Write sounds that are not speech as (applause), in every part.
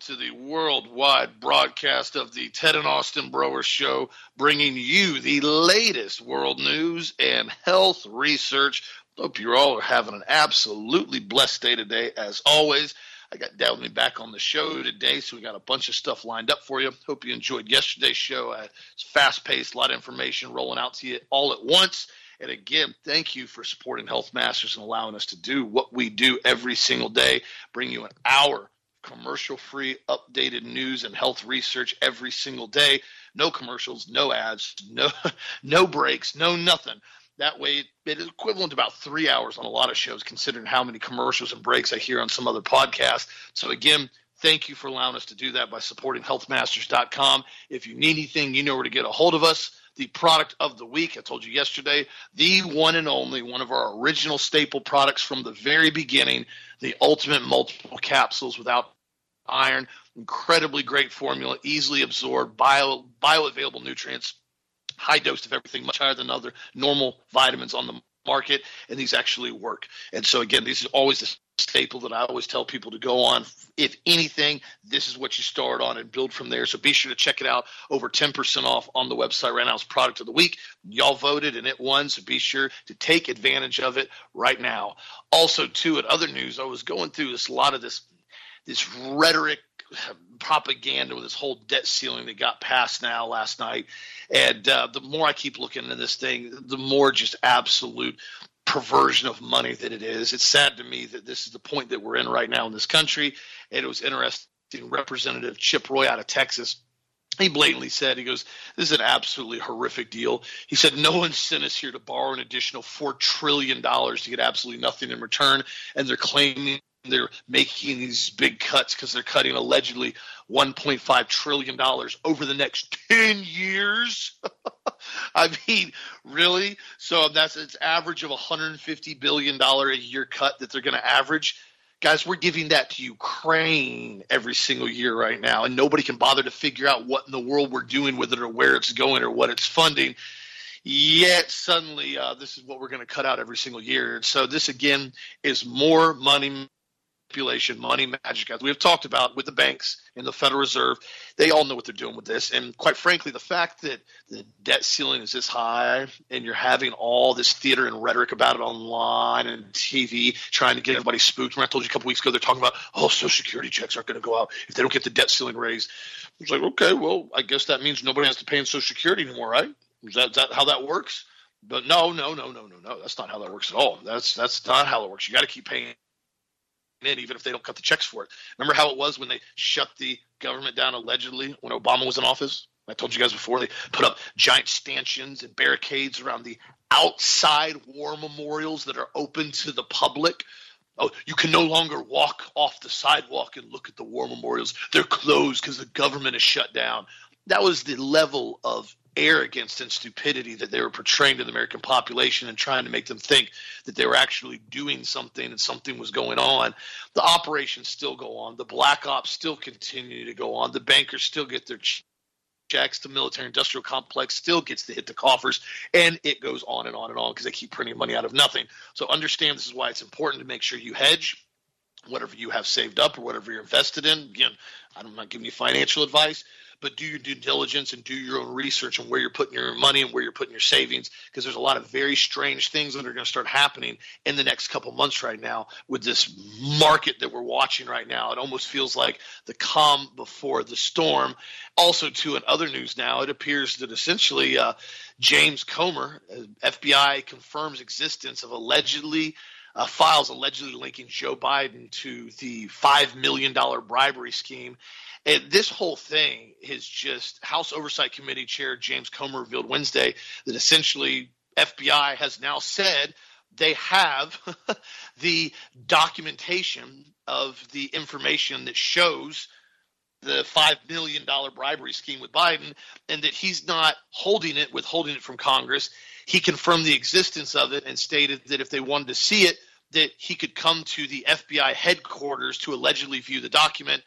to the worldwide broadcast of the Ted and Austin Broer Show, bringing you the latest world news and health research. Hope you all are having an absolutely blessed day today, as always. I got Dad with me back on the show today, so we got a bunch of stuff lined up for you. Hope you enjoyed yesterday's show. Uh, it's fast paced, a lot of information rolling out to you all at once. And again, thank you for supporting Health Masters and allowing us to do what we do every single day, bring you an hour commercial free updated news and health research every single day. No commercials, no ads, no (laughs) no breaks, no nothing. That way, it is equivalent to about three hours on a lot of shows, considering how many commercials and breaks I hear on some other podcasts. So again, thank you for allowing us to do that by supporting healthmasters.com. If you need anything, you know where to get a hold of us the product of the week. I told you yesterday, the one and only, one of our original staple products from the very beginning, the Ultimate Multiple Capsules without iron. Incredibly great formula, easily absorbed, bio bioavailable nutrients, high dose of everything, much higher than other normal vitamins on the market, and these actually work. And so again, these are always the staple that I always tell people to go on. If anything, this is what you start on and build from there. So be sure to check it out. Over 10% off on the website right now. It's product of the week. Y'all voted and it won. So be sure to take advantage of it right now. Also, too, at other news, I was going through this a lot of this this rhetoric propaganda with this whole debt ceiling that got passed now last night. And uh, the more I keep looking into this thing, the more just absolute perversion of money that it is. It's sad to me that this is the point that we're in right now in this country. And it was interesting. Representative Chip Roy out of Texas he blatantly said, he goes, this is an absolutely horrific deal. He said, no one sent us here to borrow an additional $4 trillion to get absolutely nothing in return. And they're claiming they're making these big cuts because they're cutting allegedly 1.5 trillion dollars over the next 10 years. (laughs) I mean, really? So that's its average of 150 billion dollar a year cut that they're going to average. Guys, we're giving that to Ukraine every single year right now, and nobody can bother to figure out what in the world we're doing with it or where it's going or what it's funding. Yet suddenly, uh, this is what we're going to cut out every single year. So this again is more money manipulation, money magic, as we have talked about with the banks and the Federal Reserve. They all know what they're doing with this. And quite frankly, the fact that the debt ceiling is this high and you're having all this theater and rhetoric about it online and TV, trying to get everybody spooked. When I told you a couple weeks ago, they're talking about, oh, Social Security checks aren't going to go out if they don't get the debt ceiling raised. It's like, okay, well, I guess that means nobody has to pay in Social Security anymore, right? Is that, is that how that works? But no, no, no, no, no, no. That's not how that works at all. That's that's not how it works. You got to keep paying in, even if they don't cut the checks for it. Remember how it was when they shut the government down allegedly when Obama was in office? I told you guys before they put up giant stanchions and barricades around the outside war memorials that are open to the public. Oh, you can no longer walk off the sidewalk and look at the war memorials. They're closed because the government is shut down. That was the level of arrogance and stupidity that they were portraying to the American population and trying to make them think that they were actually doing something and something was going on. The operations still go on. The black ops still continue to go on. The bankers still get their checks. The military industrial complex still gets to hit the coffers, and it goes on and on and on because they keep printing money out of nothing. So understand this is why it's important to make sure you hedge whatever you have saved up or whatever you're invested in. Again, I'm not giving you financial advice, but do your due diligence and do your own research on where you're putting your money and where you're putting your savings because there's a lot of very strange things that are going to start happening in the next couple months right now with this market that we're watching right now. It almost feels like the calm before the storm. Also, too, in other news now, it appears that essentially uh, James Comer, uh, FBI confirms existence of allegedly uh, files allegedly linking Joe Biden to the $5 million bribery scheme. And this whole thing is just House Oversight Committee Chair James Comer revealed Wednesday that essentially FBI has now said they have (laughs) the documentation of the information that shows the $5 million bribery scheme with Biden and that he's not holding it, withholding it from Congress. He confirmed the existence of it and stated that if they wanted to see it, that he could come to the FBI headquarters to allegedly view the document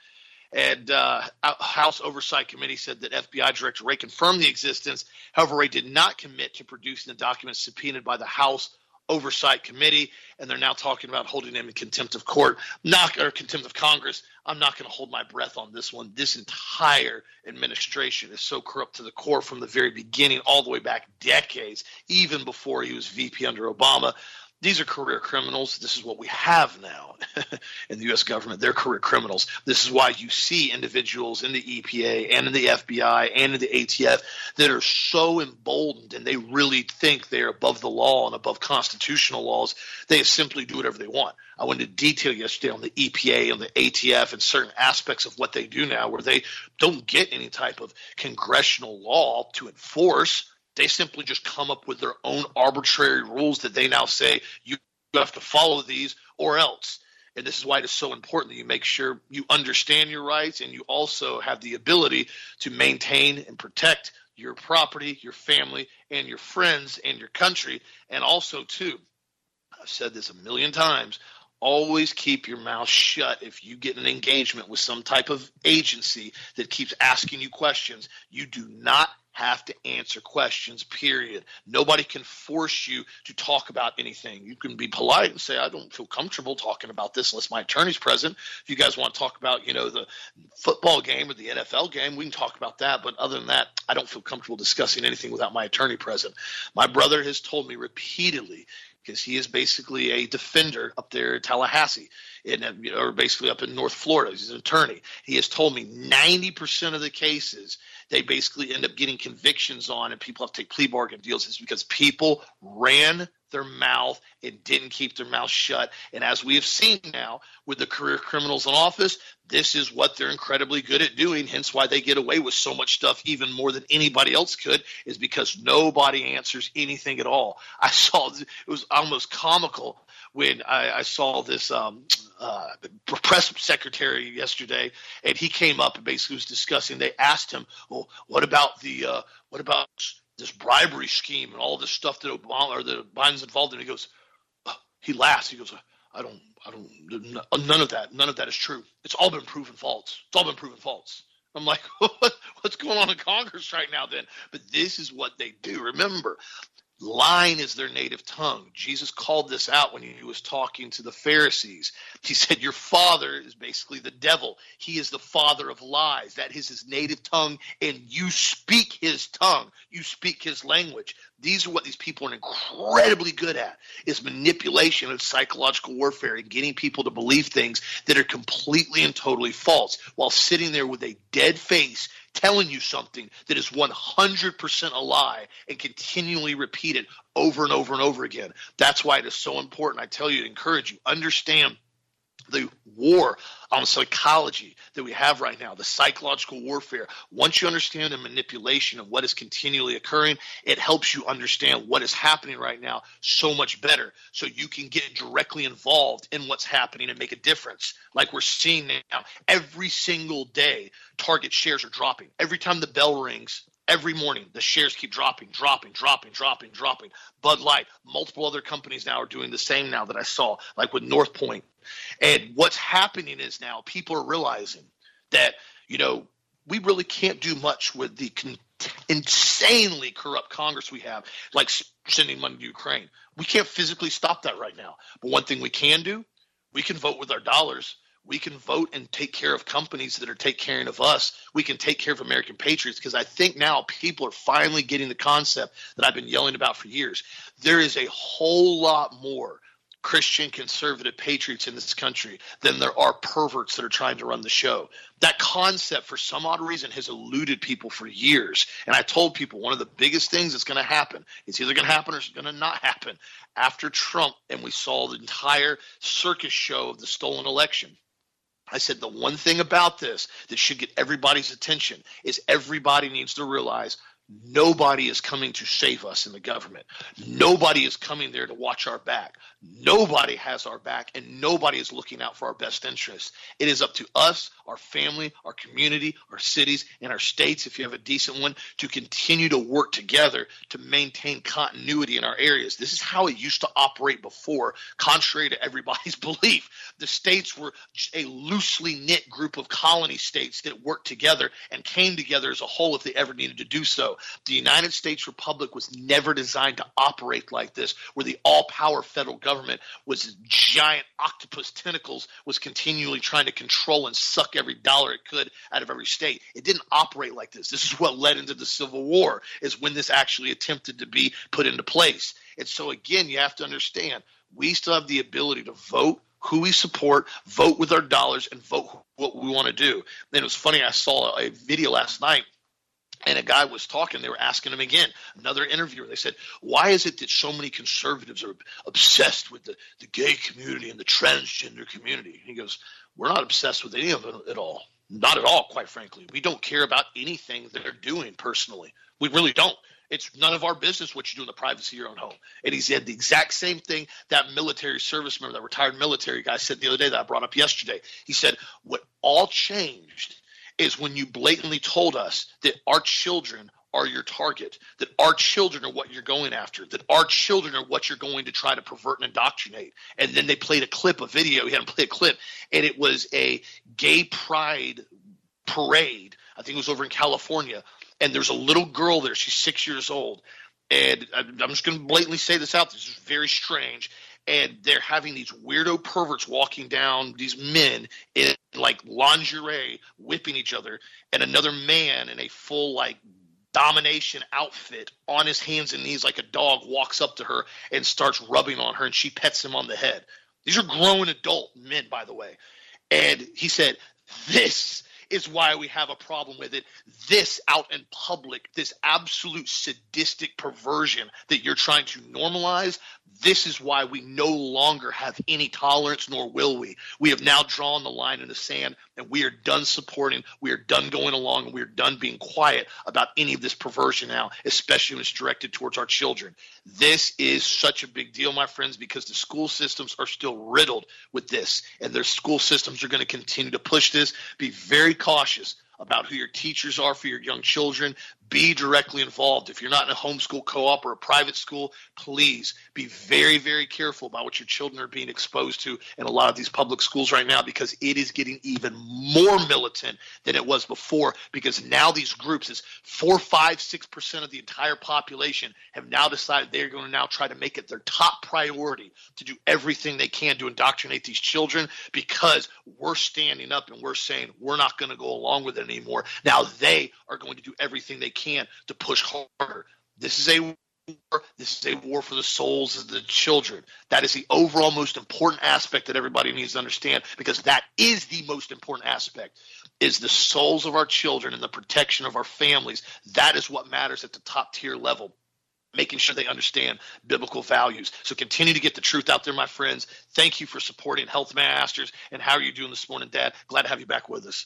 and uh, House Oversight Committee said that FBI Director Wray confirmed the existence. However, Wray did not commit to producing the documents subpoenaed by the House oversight committee, and they're now talking about holding him in contempt of court, not or contempt of Congress. I'm not going to hold my breath on this one. This entire administration is so corrupt to the core from the very beginning, all the way back decades, even before he was VP under Obama these are career criminals. This is what we have now (laughs) in the U.S. government. They're career criminals. This is why you see individuals in the EPA and in the FBI and in the ATF that are so emboldened and they really think they're above the law and above constitutional laws. They simply do whatever they want. I went into detail yesterday on the EPA and the ATF and certain aspects of what they do now, where they don't get any type of congressional law to enforce they simply just come up with their own arbitrary rules that they now say you have to follow these or else. And this is why it is so important that you make sure you understand your rights and you also have the ability to maintain and protect your property, your family, and your friends and your country. And also, too, I've said this a million times always keep your mouth shut if you get an engagement with some type of agency that keeps asking you questions. You do not have to answer questions, period. Nobody can force you to talk about anything. You can be polite and say, I don't feel comfortable talking about this unless my attorney's present. If you guys want to talk about, you know, the football game or the NFL game, we can talk about that. But other than that, I don't feel comfortable discussing anything without my attorney present. My brother has told me repeatedly because he is basically a defender up there in Tallahassee, in, or basically up in North Florida. He's an attorney. He has told me 90% of the cases they basically end up getting convictions on and people have to take plea bargain deals is because people ran their mouth and didn't keep their mouth shut. And as we have seen now with the career criminals in office, this is what they're incredibly good at doing. Hence why they get away with so much stuff even more than anybody else could, is because nobody answers anything at all. (laughs) I saw it was almost comical when I, I saw this um, uh, press secretary yesterday, and he came up and basically was discussing. They asked him, "Well, what about the uh, what about this bribery scheme and all this stuff that Obama or that Biden's involved in?" He goes, uh, he laughs. He goes, "I don't, I don't, none of that, none of that is true. It's all been proven false. It's all been proven false." I'm like, (laughs) what, what's going on in Congress right now then? But this is what they do. Remember, Lying is their native tongue. Jesus called this out when he was talking to the Pharisees. He (laughs) said, Your father is basically the devil. He is the father of lies. That is his native tongue, and you speak his tongue. You speak his language. These are what these people are incredibly good at is manipulation of psychological warfare and getting people to believe things that are completely and totally false while sitting there with a dead face telling you something that is 100% a lie and continually repeat it over and over and over again. That's why it is so important. I tell you encourage you, understand the war on psychology that we have right now, the psychological warfare. Once you understand the manipulation of what is continually occurring, it helps you understand what is happening right now so much better. So you can get directly involved in what's happening and make a difference. Like we're seeing now, every single day, Target shares are dropping. Every time the bell rings, Every morning, the shares keep dropping, dropping, dropping, dropping, dropping. Bud Light, multiple other companies now are doing the same now that I saw, like with North Point. And what's happening is now people are realizing that, you know, we really can't do much with the con- insanely corrupt Congress we have, like sending money to Ukraine. We can't physically stop that right now. But one thing we can do, we can vote with our dollars we can vote and take care of companies that are take care of us. We can take care of American patriots because I think now people are finally getting the concept that I've been yelling about for years. There is a whole lot more Christian conservative patriots in this country than there are perverts that are trying to run the show. That concept, for some odd reason, has eluded people for years. And I told people one of the biggest things that's going to happen, it's either going to happen or it's going to not happen after Trump and we saw the entire circus show of the stolen election I said the one thing about this that should get everybody's attention is everybody needs to realize Nobody is coming to save us in the government. Nobody is coming there to watch our back. Nobody has our back, and nobody is looking out for our best interests. It is up to us, our family, our community, our cities, and our states, if you have a decent one, to continue to work together to maintain continuity in our areas. This is how it used to operate before, contrary to everybody's (laughs) belief. The states were a loosely knit group of colony states that worked together and came together as a whole if they ever needed to do so. The United States Republic was never designed to operate like this, where the all power federal government was giant octopus tentacles, was continually trying to control and suck every dollar it could out of every state. It didn't operate like this. This is what led into the Civil War, is when this actually attempted to be put into place. And so, again, you have to understand we still have the ability to vote who we support, vote with our dollars, and vote what we want to do. And it was funny, I saw a video last night and a guy was talking they were asking him again another interviewer. They said why is it that so many conservatives are obsessed with the, the gay community and the transgender community? And he goes we're not obsessed with any of it at all. Not at all quite frankly. We don't care about anything they're doing personally. We really don't. It's none of our business what you do in the privacy of your own home. And he said the exact same thing that military service member, that retired military guy said the other day that I brought up yesterday. He said, What all changed is when you blatantly told us that our children are your target, that our children are what you're going after, that our children are what you're going to try to pervert and indoctrinate. And then they played a clip, a video, he had to play a clip, and it was a gay pride parade. I think it was over in California and there's a little girl there. She's six years old, and I'm just going to blatantly say this out. This is very strange. And they're having these weirdo perverts walking down these men in like lingerie, whipping each other, and another man in a full like domination outfit on his hands and knees like a dog walks up to her and starts rubbing on her and she pets him on the head. These are grown adult men, by the way. And he said, This is why we have a problem with it. This out in public, this absolute sadistic perversion that you're trying to normalize, this is why we no longer have any tolerance, nor will we. We have now drawn the line in the sand, and we are done supporting, we are done going along, and we are done being quiet about any of this perversion now, especially when it's directed towards our children. This is such a big deal, my friends, because the school systems are still riddled with this, and their school systems are going to continue to push this. Be very cautious about who your teachers are for your young children. Be directly involved. If you're not in a homeschool co op or a private school, please be very, very careful about what your children are being exposed to in a lot of these public schools right now because it is getting even more militant than it was before. Because now these groups, is four, five, six percent of the entire population, have now decided they're going to now try to make it their top priority to do everything they can to indoctrinate these children because we're standing up and we're saying we're not going to go along with it anymore. Now they are going to do everything they can to push harder. This is a war. This is a war for the souls of the children. That is the overall most important aspect that everybody needs to understand because that is the most important aspect is the souls of our children and the protection of our families. That is what matters at the top tier level making sure they understand biblical values. So continue to get the truth out there, my friends. Thank you for supporting Health Masters. And how are you doing this morning, Dad? Glad to have you back with us.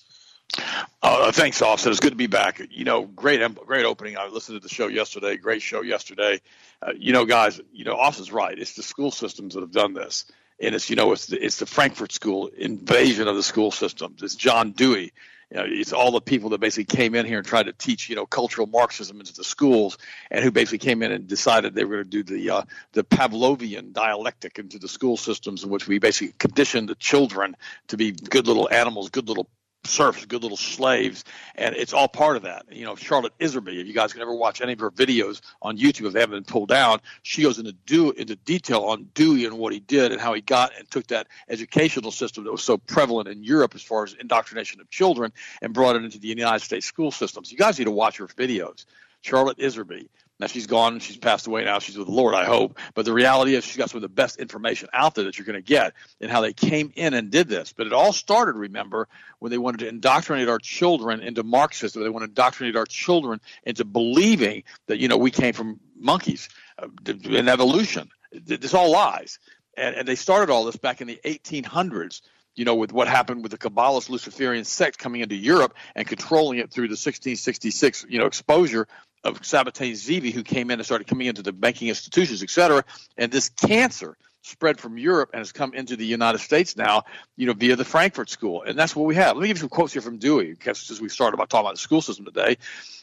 Uh, thanks, Austin. It's good to be back. You know, great, great opening. I listened to the show yesterday. Great show yesterday. Uh, you know, guys, you know, Austin's right. It's the school systems that have done this, and it's you know, it's the, it's the Frankfurt School invasion of the school systems. It's John Dewey. You know, it's all the people that basically came in here and tried to teach, you know, cultural Marxism into the schools, and who basically came in and decided they were going to do the uh, the Pavlovian dialectic into the school systems, in which we basically conditioned the children to be good little animals, good little serfs, good little slaves, and it's all part of that. You know, Charlotte Iserbyt, if you guys can ever watch any of her videos on YouTube, if they haven't been pulled down, she goes into do into detail on Dewey and what he did and how he got and took that educational system that was so prevalent in Europe as far as indoctrination of children and brought it into the United States school systems. You guys need to watch her videos. Charlotte Iserbyt. Now she's gone, she's passed away now, she's with the Lord, I hope. But the reality is she's got some of the best information out there that you're going to get and how they came in and did this. But it all started, remember, when they wanted to indoctrinate our children into Marxism. They want to indoctrinate our children into believing that, you know, we came from monkeys uh, in evolution. This all lies. And, and they started all this back in the 1800s you know, with what happened with the Kabbalist Luciferian sect coming into Europe and controlling it through the 1666, you know, exposure of Sabbatai Zevi, who came in and started coming into the banking institutions, et cetera. And this cancer spread from Europe and has come into the United States now, you know, via the Frankfurt School. And that's what we have. Let me give you some quotes here from Dewey, because as we started about talking about the school system today.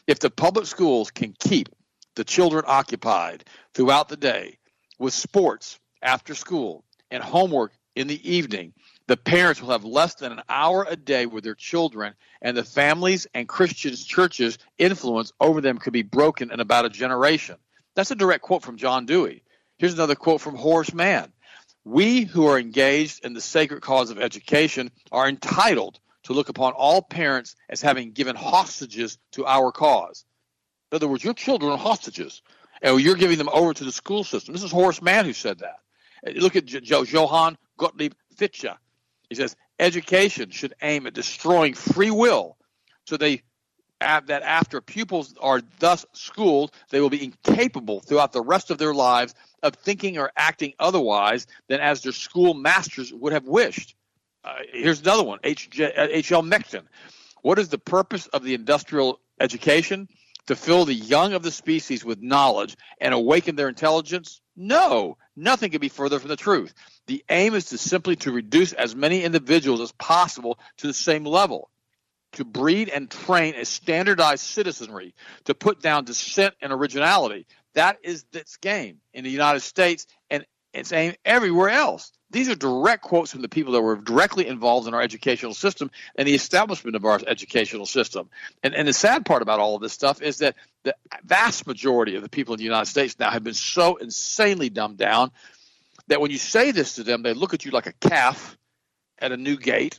If the public schools can keep the children occupied throughout the day with sports after school and homework in the evening, the parents will have less than an hour a day with their children, and the families and Christian churches' influence over them could be broken in about a generation. That's a direct quote from John Dewey. Here's another quote from Horace Mann. We who are engaged in the sacred cause of education are entitled to look upon all parents as having given hostages to our cause. In other words, your children are hostages, and you're giving them over to the school system. This is Horace Mann who said that. Look at Johann Gottlieb Fichte. He says education should aim at destroying free will, so they that after pupils are thus schooled, they will be incapable throughout the rest of their lives of thinking or acting otherwise than as their school masters would have wished. Uh, here's another one, H.L. Uh, Mencken. What is the purpose of the industrial education? To fill the young of the species with knowledge and awaken their intelligence? No, nothing could be further from the truth. The aim is to simply to reduce as many individuals as possible to the same level, to breed and train a standardized citizenry, to put down dissent and originality. That is its game in the United States and its aim everywhere else. These are direct quotes from the people that were directly involved in our educational system and the establishment of our educational system. And, and the sad part about all of this stuff is that the vast majority of the people in the United States now have been so insanely dumbed down that when you say this to them, they look at you like a calf at a new gate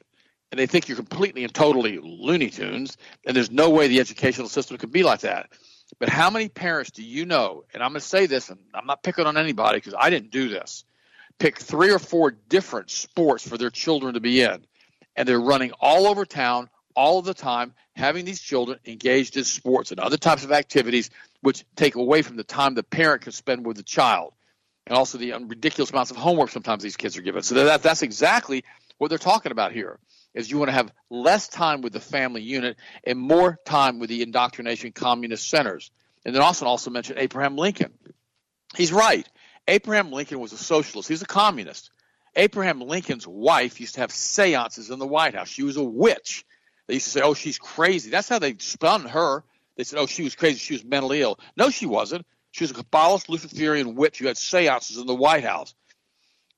and they think you're completely and totally Looney Tunes, and there's no way the educational system could be like that. But how many parents do you know? And I'm going to say this, and I'm not picking on anybody because I didn't do this pick three or four different sports for their children to be in. And they're running all over town all of the time, having these children engaged in sports and other types of activities, which take away from the time the parent can spend with the child. And also the ridiculous amounts of homework sometimes these kids are given. So that, that's exactly what they're talking about here is you want to have less time with the family unit and more time with the indoctrination communist centers. And then Austin also mentioned Abraham Lincoln. He's right. Abraham Lincoln was a socialist. He's a communist. Abraham Lincoln's wife used to have seances in the White House. She was a witch. They used to say, oh, she's crazy. That's how they spun her. They said, oh, she was crazy. She was mentally ill. No, she wasn't. She was a Kabbalist Luciferian witch who had seances in the White House.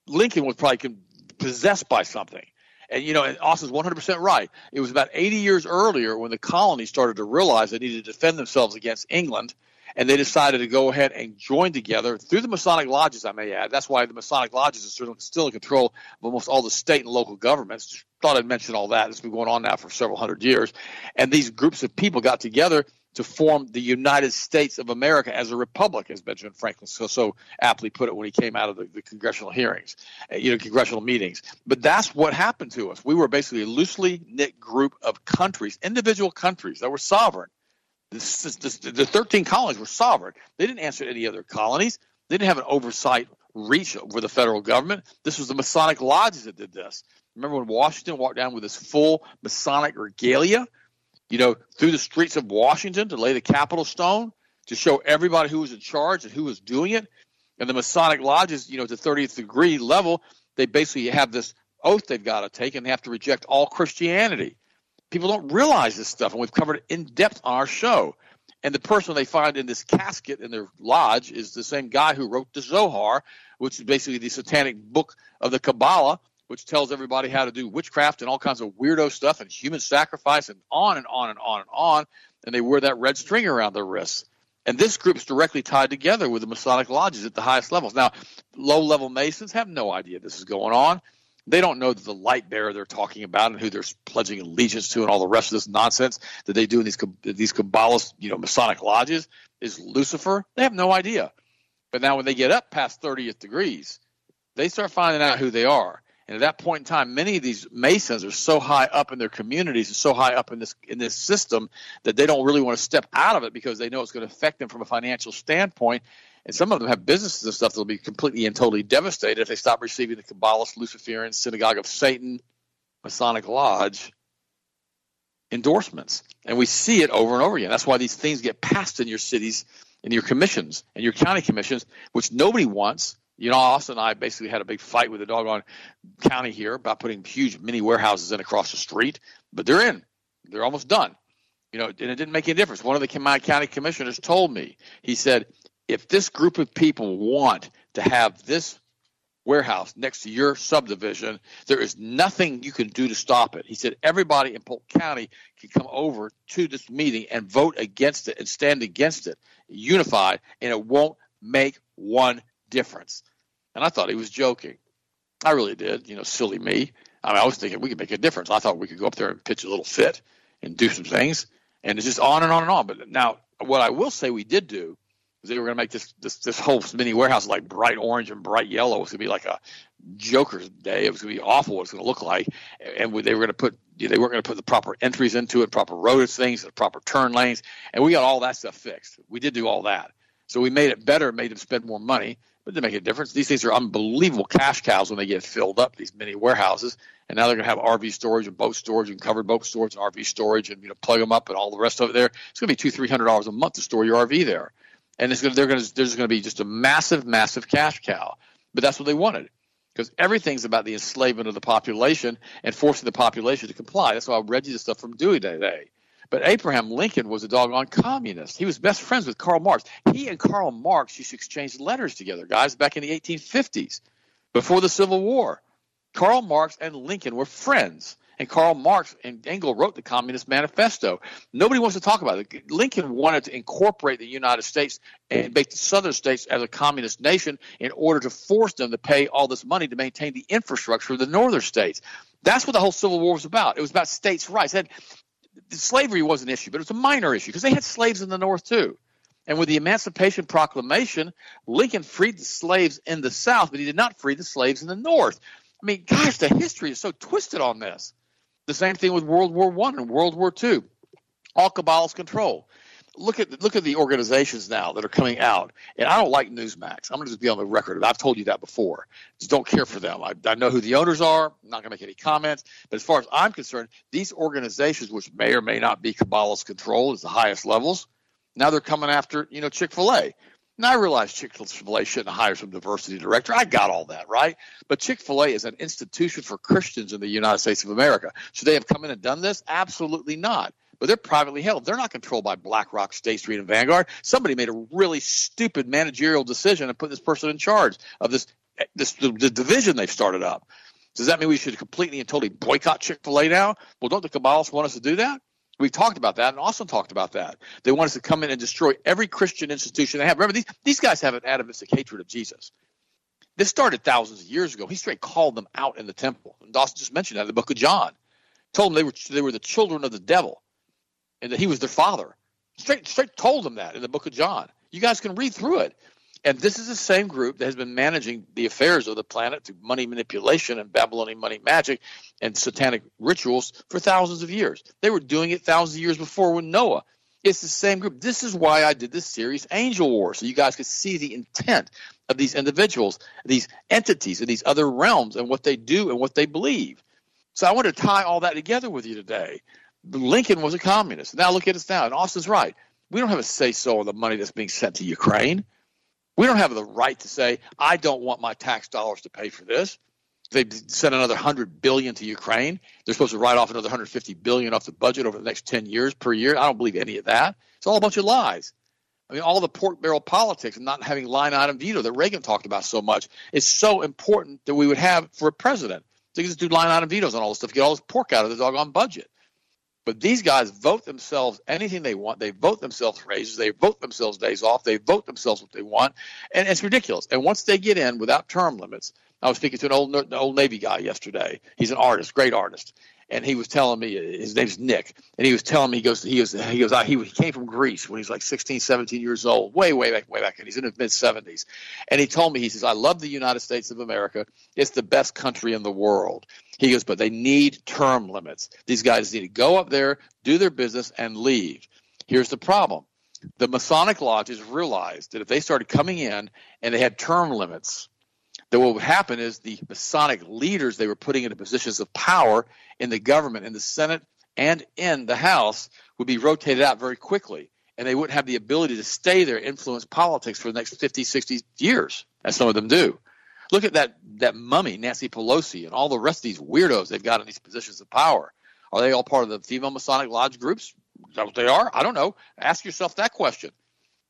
Lincoln was probably possessed by something. And, you know, and Austin's 100% right. It was about 80 years earlier when the colonies started to realize they needed to defend themselves against England – and they decided to go ahead and join together through the Masonic lodges, I may add. That's why the Masonic lodges are still in control of almost all the state and local governments. Thought I'd mention all that. It's been going on now for several hundred years. And these groups of people got together to form the United States of America as a republic, as Benjamin Franklin so, so aptly put it when he came out of the, the congressional hearings, uh, you know, congressional meetings. But that's what happened to us. We were basically a loosely knit group of countries, individual countries that were sovereign the 13 colonies were sovereign. They didn't answer to any other colonies. They didn't have an oversight reach over the federal government. This was the Masonic lodges that did this. Remember when Washington walked down with his full Masonic regalia, you know, through the streets of Washington to lay the Capitol stone to show everybody who was in charge and who was doing it. And the Masonic lodges, you know, to 30th degree level, they basically have this oath they've got to take and they have to reject all Christianity. People don't realize this stuff, and we've covered it in depth on our show. And the person they find in this casket in their lodge is the same guy who wrote the Zohar, which is basically the satanic book of the Kabbalah, which tells everybody how to do witchcraft and all kinds of weirdo stuff and human sacrifice and on and on and on and on. And they wear that red string around their wrists. And this group is directly tied together with the Masonic lodges at the highest levels. Now, low level Masons have no idea this is going on. They don't know that the light bearer they're talking about and who they're pledging allegiance to and all the rest of this nonsense that they do in these these Kabbalist, you know, Masonic lodges is Lucifer. They have no idea. But now when they get up past 30th degrees, they start finding out who they are. And at that point in time, many of these Masons are so high up in their communities and so high up in this in this system that they don't really want to step out of it because they know it's going to affect them from a financial standpoint and some of them have businesses and stuff that will be completely and totally devastated if they stop receiving the Kabbalist, Luciferian, Synagogue of Satan, Masonic Lodge endorsements. And we see it over and over again. That's why these things get passed in your cities, in your commissions, and your county commissions, which nobody wants. You know, Austin and I basically had a big fight with the doggone county here about putting huge mini warehouses in across the street, but they're in. They're almost done. You know, and it didn't make any difference. One of the county commissioners told me, he said, if this group of people want to have this warehouse next to your subdivision. There is nothing you can do to stop it. He said everybody in Polk County can come over to this meeting and vote against it and stand against it, unified, and it won't make one difference. And I thought he was joking. I really did. You know, silly me. I mean, I was thinking we could make a difference. I thought we could go up there and pitch a little fit and do some things, and it's just on and on and on. But now, what I will say we did do they were going to make this, this this whole mini warehouse like bright orange and bright yellow. It was going to be like a Joker's day. It was going to be awful. What it was going to look like, and they were going to put they weren't going to put the proper entries into it, proper road things, the proper turn lanes, and we got all that stuff fixed. We did do all that, so we made it better, made them spend more money, but it didn't make a difference. These things are unbelievable cash cows when they get filled up. These mini warehouses, and now they're going to have RV storage and boat storage and covered boat storage and RV storage, and you know plug them up and all the rest of it there. It's going to be two three hundred dollars a month to store your RV there, and it's to, they're going to there's going to be just a massive massive cash cow. But that's what they wanted because everything's about the enslavement of the population and forcing the population to comply. That's why I read you the stuff from Dewey today. But Abraham Lincoln was a doggone communist. He was best friends with Karl Marx. He and Karl Marx used to exchange letters together, guys, back in the 1850s, before the Civil War. Karl Marx and Lincoln were friends. And Karl Marx and Engel wrote the Communist Manifesto. Nobody wants to talk about it. Lincoln wanted to incorporate the United States and make the southern states as a communist nation in order to force them to pay all this money to maintain the infrastructure of the northern states. That's what the whole Civil War was about. It was about states' rights. Had, slavery was an issue, but it was a minor issue because they had slaves in the North too. And with the Emancipation Proclamation, Lincoln freed the slaves in the South, but he did not free the slaves in the North. I mean, gosh, the history is so twisted on this. The same thing with World War One and World War Two. All cabalist control. Look at look at the organizations now that are coming out, and I don't like Newsmax. I'm going to just be on the record. I've told you that before. Just don't care for them. I, I know who the owners are. I'm not going to make any comments. But as far as I'm concerned, these organizations, which may or may not be cabalist control, is the highest levels. Now they're coming after you know Chick Fil A. Now I realize Chick Fil A shouldn't hire some diversity director. I got all that right, but Chick Fil A is an institution for Christians in the United States of America. Should they have come in and done this? Absolutely not. But they're privately held. They're not controlled by BlackRock, State Street, and Vanguard. Somebody made a really stupid managerial decision and put this person in charge of this this the, the division they've started up. Does that mean we should completely and totally boycott Chick Fil A now? Well, don't the Kabbalists want us to do that? We've talked about that and also talked about that. They want us to come in and destroy every Christian institution they have. Remember, these, these guys have an atavistic hatred of Jesus. This started thousands of years ago. He straight called them out in the temple. And Austin just mentioned that in the book of John. Told them they were they were the children of the devil, and that he was their father. Straight straight told them that in the book of John. You guys can read through it. And this is the same group that has been managing the affairs of the planet through money manipulation and Babylonian money magic and satanic rituals for thousands of years. They were doing it thousands of years before with Noah. It's the same group. This is why I did this series, Angel War, so you guys could see the intent of these individuals, these entities, and these other realms, and what they do and what they believe. So I want to tie all that together with you today. Lincoln was a communist. Now look at us now, and Austin's right. We don't have a say so on the money that's being sent to Ukraine. We don't have the right to say, I don't want my tax dollars to pay for this. They sent another 100 billion to Ukraine. They're supposed to write off another 150 billion off the budget over the next 10 years per year. I don't believe any of that. It's all a bunch of lies. I mean, all the pork barrel politics and not having line item veto that Reagan talked about so much is so important that we would have for a president. You just do line item vetoes on all this stuff, get all this pork out of the doggone budget. But these guys vote themselves anything they want. They vote themselves raises. They vote themselves days off. They vote themselves what they want, and it's ridiculous. And once they get in without term limits, I was speaking to an old an old Navy guy yesterday. He's an artist, great artist, and he was telling me his name's Nick, and he was telling me he goes he goes he goes he, he came from Greece when he was like 16, 17 years old, way way back way back, and he's in his mid 70s, and he told me he says I love the United States of America. It's the best country in the world. He goes, but they need term limits. These guys need to go up there, do their business, and leave. Here's the problem. The Masonic lodges realized that if they started coming in and they had term limits, that what would happen is the Masonic leaders they were putting into positions of power in the government, in the Senate, and in the House would be rotated out very quickly. And they wouldn't have the ability to stay there, influence politics for the next 50, 60 years, as some of them do. Look at that that mummy, Nancy Pelosi, and all the rest of these weirdos they've got in these positions of power. Are they all part of the female Masonic Lodge groups? Is that what they are? I don't know. Ask yourself that question.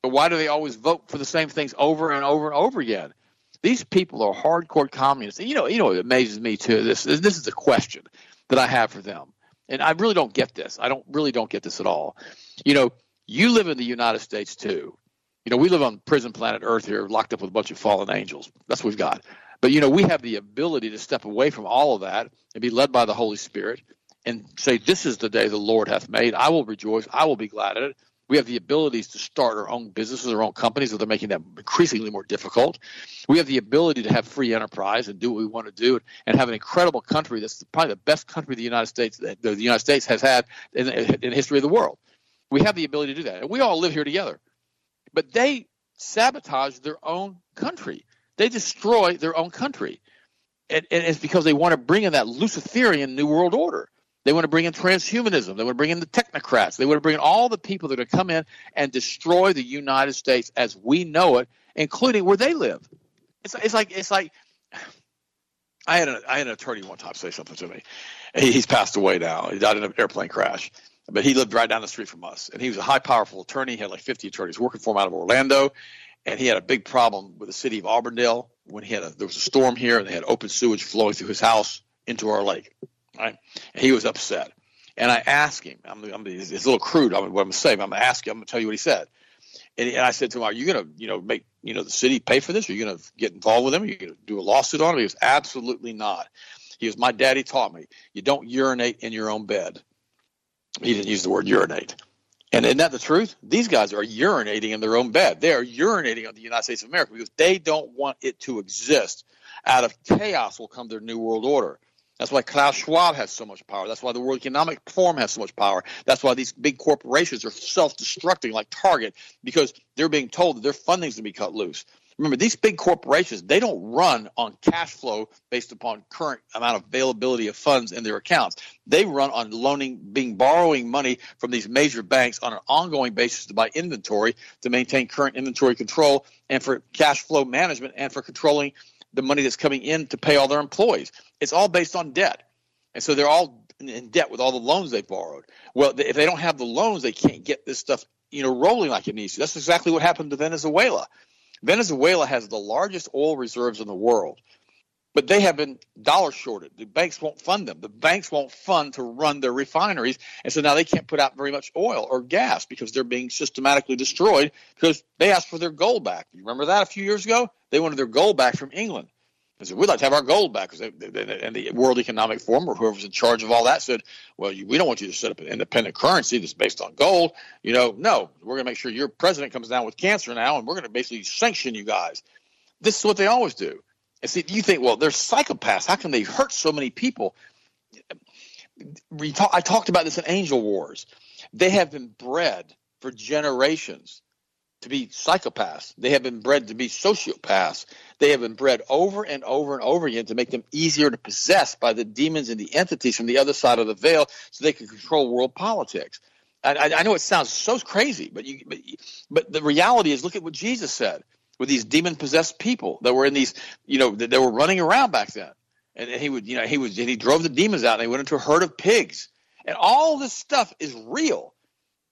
But why do they always vote for the same things over and over and over again? These people are hardcore communists. And you know, you know, it amazes me too. This this is a question that I have for them, and I really don't get this. I don't really don't get this at all. You know, you live in the United States too. You know, we live on prison planet Earth here, locked up with a bunch of fallen angels. That's what we've got. But you know, we have the ability to step away from all of that and be led by the Holy Spirit and say, This is the day the Lord hath made. I will rejoice. I will be glad in it. We have the abilities to start our own businesses, our own companies, but they're making that increasingly more difficult. We have the ability to have free enterprise and do what we want to do and have an incredible country that's probably the best country the United States the United States has had in, in the history of the world. We have the ability to do that. And we all live here together. But they sabotage their own country. They destroy their own country. And, and it's because they want to bring in that Luciferian New World Order. They want to bring in transhumanism. They want to bring in the technocrats. They want to bring in all the people that are going to come in and destroy the United States as we know it, including where they live. It's, it's like it's like I had a, I had an attorney one time say something to me. He's passed away now. He died in an airplane crash, but he lived right down the street from us, and he was a high, powerful attorney. He had like 50 attorneys working for him out of Orlando, and he had a big problem with the city of Auburndale when he had a, there was a storm here and they had open sewage flowing through his house into our lake. Right, he was upset. And I asked him, I'm, I'm it's a little crude. I'm, what I'm going to say, I'm going to ask you. I'm going to tell you what he said. And, and I said to him, "Are you going to, you know, make you know the city pay for this? Are you going to get involved with them? Are you going to do a lawsuit on him?" He was absolutely not. He was, "My daddy taught me you don't urinate in your own bed." He didn't use the word urinate. And isn't that the truth? These guys are urinating in their own bed. They are urinating on the United States of America because they don't want it to exist. Out of chaos will come their new world order. That's why Klaus Schwab has so much power. That's why the World Economic Forum has so much power. That's why these big corporations are self-destructing like Target because they're being told that their funding's going to be cut loose. Remember, these big corporations, they don't run on cash flow based upon current amount of availability of funds in their accounts. They run on loaning, being borrowing money from these major banks on an ongoing basis to buy inventory to maintain current inventory control and for cash flow management and for controlling the money that's coming in to pay all their employees. It's all based on debt. And so they're all in debt with all the loans they borrowed. Well, if they don't have the loans, they can't get this stuff, you know, rolling like it needs to. That's exactly what happened to Venezuela. Venezuela has the largest oil reserves in the world, but they have been dollar shorted. The banks won't fund them. The banks won't fund to run their refineries, and so now they can't put out very much oil or gas because they're being systematically destroyed because they asked for their gold back. You remember that a few years ago? They wanted their gold back from England. I said, we'd like to have our gold back. They, they, and the World Economic Forum or whoever's in charge of all that said, well, we don't want you to set up an independent currency that's based on gold. You know, no, we're going to make sure your president comes down with cancer now, and we're going to basically sanction you guys. This is what they always do. And see, you think, well, they're psychopaths. How can they hurt so many people? I talked about this in Angel Wars. They have been bred for generations to be psychopaths. They have been bred to be sociopaths. They have been bred over and over and over again to make them easier to possess by the demons and the entities from the other side of the veil so they can control world politics. I, I know it sounds so crazy, but, you, but, but the reality is look at what Jesus said with these demon possessed people that were in these, you know, that, that were running around back then. And, and he would, you know, he was, he drove the demons out and they went into a herd of pigs. And all this stuff is real.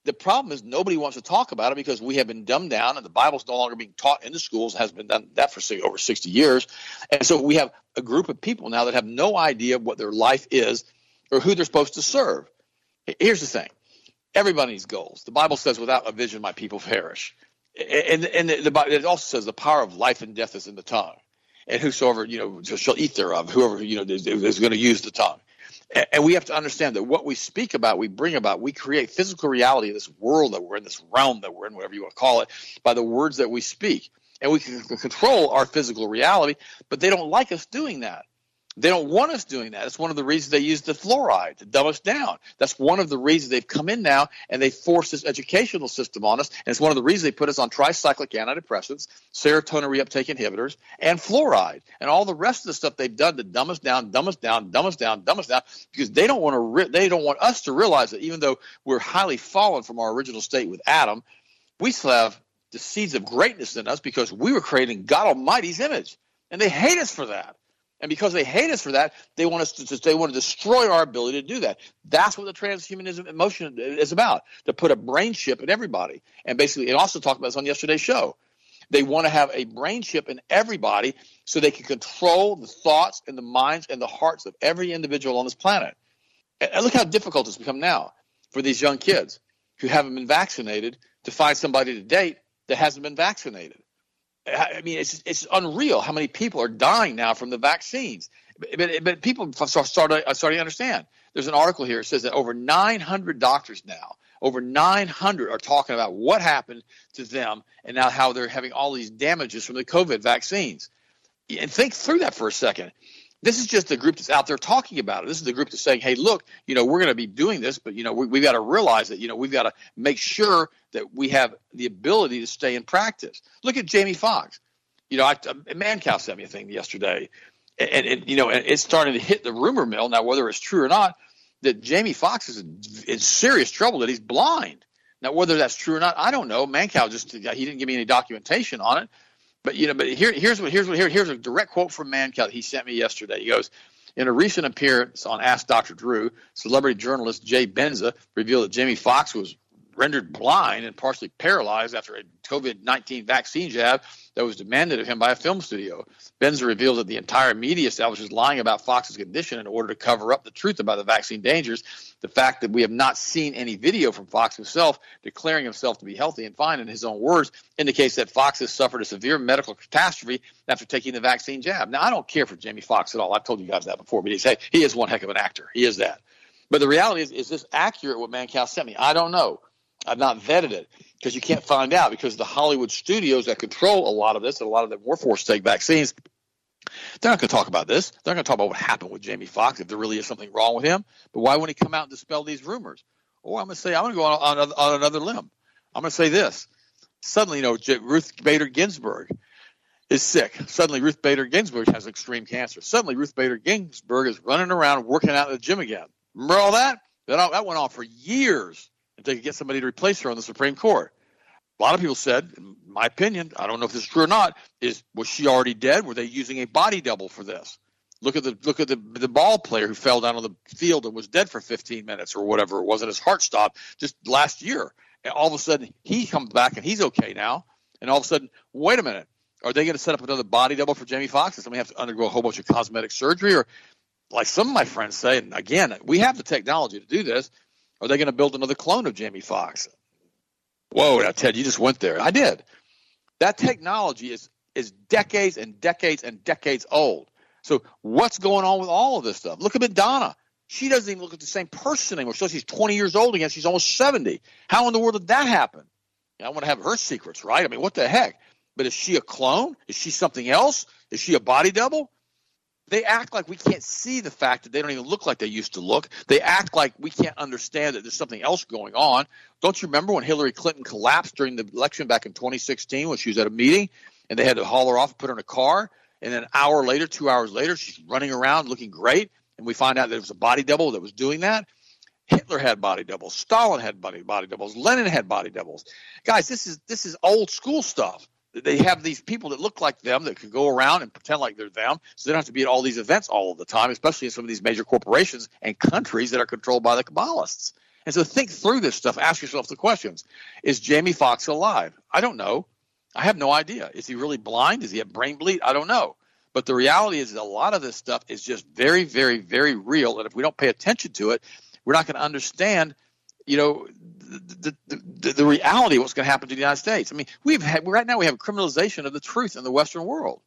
The problem is nobody wants to talk about it because we have been dumbed down and the Bible's no longer being taught in the schools, has been done that for say, over 60 years. And so we have a group of people now that have no idea what their life is or who they're supposed to serve. Here's the thing everybody needs goals. The Bible says, without a vision, my people perish. And, and the, the, it also says the power of life and death is in the tongue. And whosoever, you know, shall eat thereof, whoever, you know, is, is going to use the tongue. And we have to understand that what we speak about, we bring about, we create physical reality in this world that we're in, this realm that we're in, whatever you want to call it, by the words that we speak. And we can control our physical reality, but they don't like us doing that. They don't want us doing that. It's one of the reasons they use the fluoride to dumb us down. That's one of the reasons they've come in now and they force this educational system on us. And it's one of the reasons they put us on tricyclic antidepressants, serotonin reuptake inhibitors, and fluoride, and all the rest of the stuff they've done to dumb us down, dumb us down, dumb us down, dumb us down, because they don't want to. Re- they don't want us to realize that even though we're highly fallen from our original state with Adam, we still have the seeds of greatness in us because we were created in God Almighty's image, and they hate us for that. And because they hate us for that, they want us to they want to destroy our ability to do that. That's what the transhumanism emotion is about. To put a brain chip in everybody. And basically, and also talked about this on yesterday's show. They want to have a brain chip in everybody so they can control the thoughts and the minds and the hearts of every individual on this planet. And look how difficult it's become now for these young kids who haven't been vaccinated to find somebody to date that hasn't been vaccinated. I mean, it's it's unreal how many people are dying now from the vaccines. But, but people start uh, starting to understand. There's an article here that says that over 900 doctors now, over 900 are talking about what happened to them and now how they're having all these damages from the COVID vaccines. And think through that for a second. This is just the group that's out there talking about it. This is the group that's saying, "Hey, look, you know, we're going to be doing this, but you know, we, we've got to realize that, you know, we've got to make sure that we have the ability to stay in practice." Look at Jamie Foxx. You know, I, Mancow sent me a thing yesterday, and, and you know, and it's starting to hit the rumor mill now. Whether it's true or not, that Jamie Foxx is in, in serious trouble, that he's blind. Now, whether that's true or not, I don't know. Mancow just he didn't give me any documentation on it, but you know, but here, here's what here's what here, here's a direct quote from Mancow he sent me yesterday. He goes, in a recent appearance on Ask Dr. Drew, celebrity journalist Jay Benza revealed that Jamie Foxx was rendered blind and partially paralyzed after a COVID 19 vaccine jab that was demanded of him by a film studio. Benza revealed that the entire media establishment is lying about Foxx's condition in order to cover up the truth about the vaccine dangers. The fact that we have not seen any video from Foxx himself declaring himself to be healthy and fine in his own words indicates that Foxx has suffered a severe medical catastrophe after taking the vaccine jab. Now, I don't care for Jamie Foxx at all. I've told you guys that before, but he's, hey, he is one heck of an actor. He is that. But the reality is, is this accurate what Mancow sent me? I don't know. I've not vetted it because you can't find out because the Hollywood studios that control a lot of this and a lot of them were forced to take vaccines. They're not going to talk about this. They're not going to talk about what happened with Jamie Foxx if there really is something wrong with him. But why wouldn't he come out and dispel these rumors? Or I'm going to say I'm going to go on, on, on another limb. I'm going to say this. Suddenly, you know, Ruth Bader Ginsburg is sick. Suddenly, Ruth Bader Ginsburg has extreme cancer. Suddenly, Ruth Bader Ginsburg is running around working out in the gym again. Remember all? That, that went on for years if they could get somebody to replace her on the Supreme Court. A lot of people said, in my opinion, I don't know if this is true or not, is was she already dead? Were they using a body double for this? Look at the look at the the ball player who fell down on the field and was dead for 15 minutes or whatever it was, and his heart stopped just last year. And all of a sudden he comes back and he's okay now. And all of a sudden, wait a minute, are they going to set up another body double for Jamie Foxx? Does somebody have to undergo a whole bunch of cosmetic surgery, or like some of my friends say? And again, we have the technology to do this. Are they going to build another clone of Jamie Foxx? Whoa, now Ted, you just went there. I did. That technology is is decades and decades and decades old. So what's going on with all of this stuff? Look at Madonna. She doesn't even look at the same person anymore. So she's 20 years old again. She's almost 70. How in the world did that happen? I want to have her secrets, right? I mean, what the heck? But is she a clone? Is she something else? Is she a body double? They act like we can't see the fact that they don't even look like they used to look. They act like we can't understand that there's something else going on. Don't you remember when Hillary Clinton collapsed during the election back in 2016 when she was at a meeting and they had to haul her off and put her in a car? And an hour later, two hours later, she's running around looking great. And we find out that it was a body double that was doing that. Hitler had body doubles. Stalin had body body doubles. Lenin had body doubles. Guys, this is this is old school stuff they have these people that look like them that can go around and pretend like they're them, so they don't have to be at all these events all of the time, especially in some of these major corporations and countries that are controlled by the Kabbalists. And so think through this stuff. Ask yourself the questions: Is Jamie Foxx alive? I don't know. I have no idea. Is he really blind? Is he have brain bleed? I don't know. But the reality is, a lot of this stuff is just very, very, very real. And if we don't pay attention to it, we're not going to understand you know, the, the, the reality of what's going to happen to the United States. I mean, we've had, right now we have a criminalization of the truth in the Western world.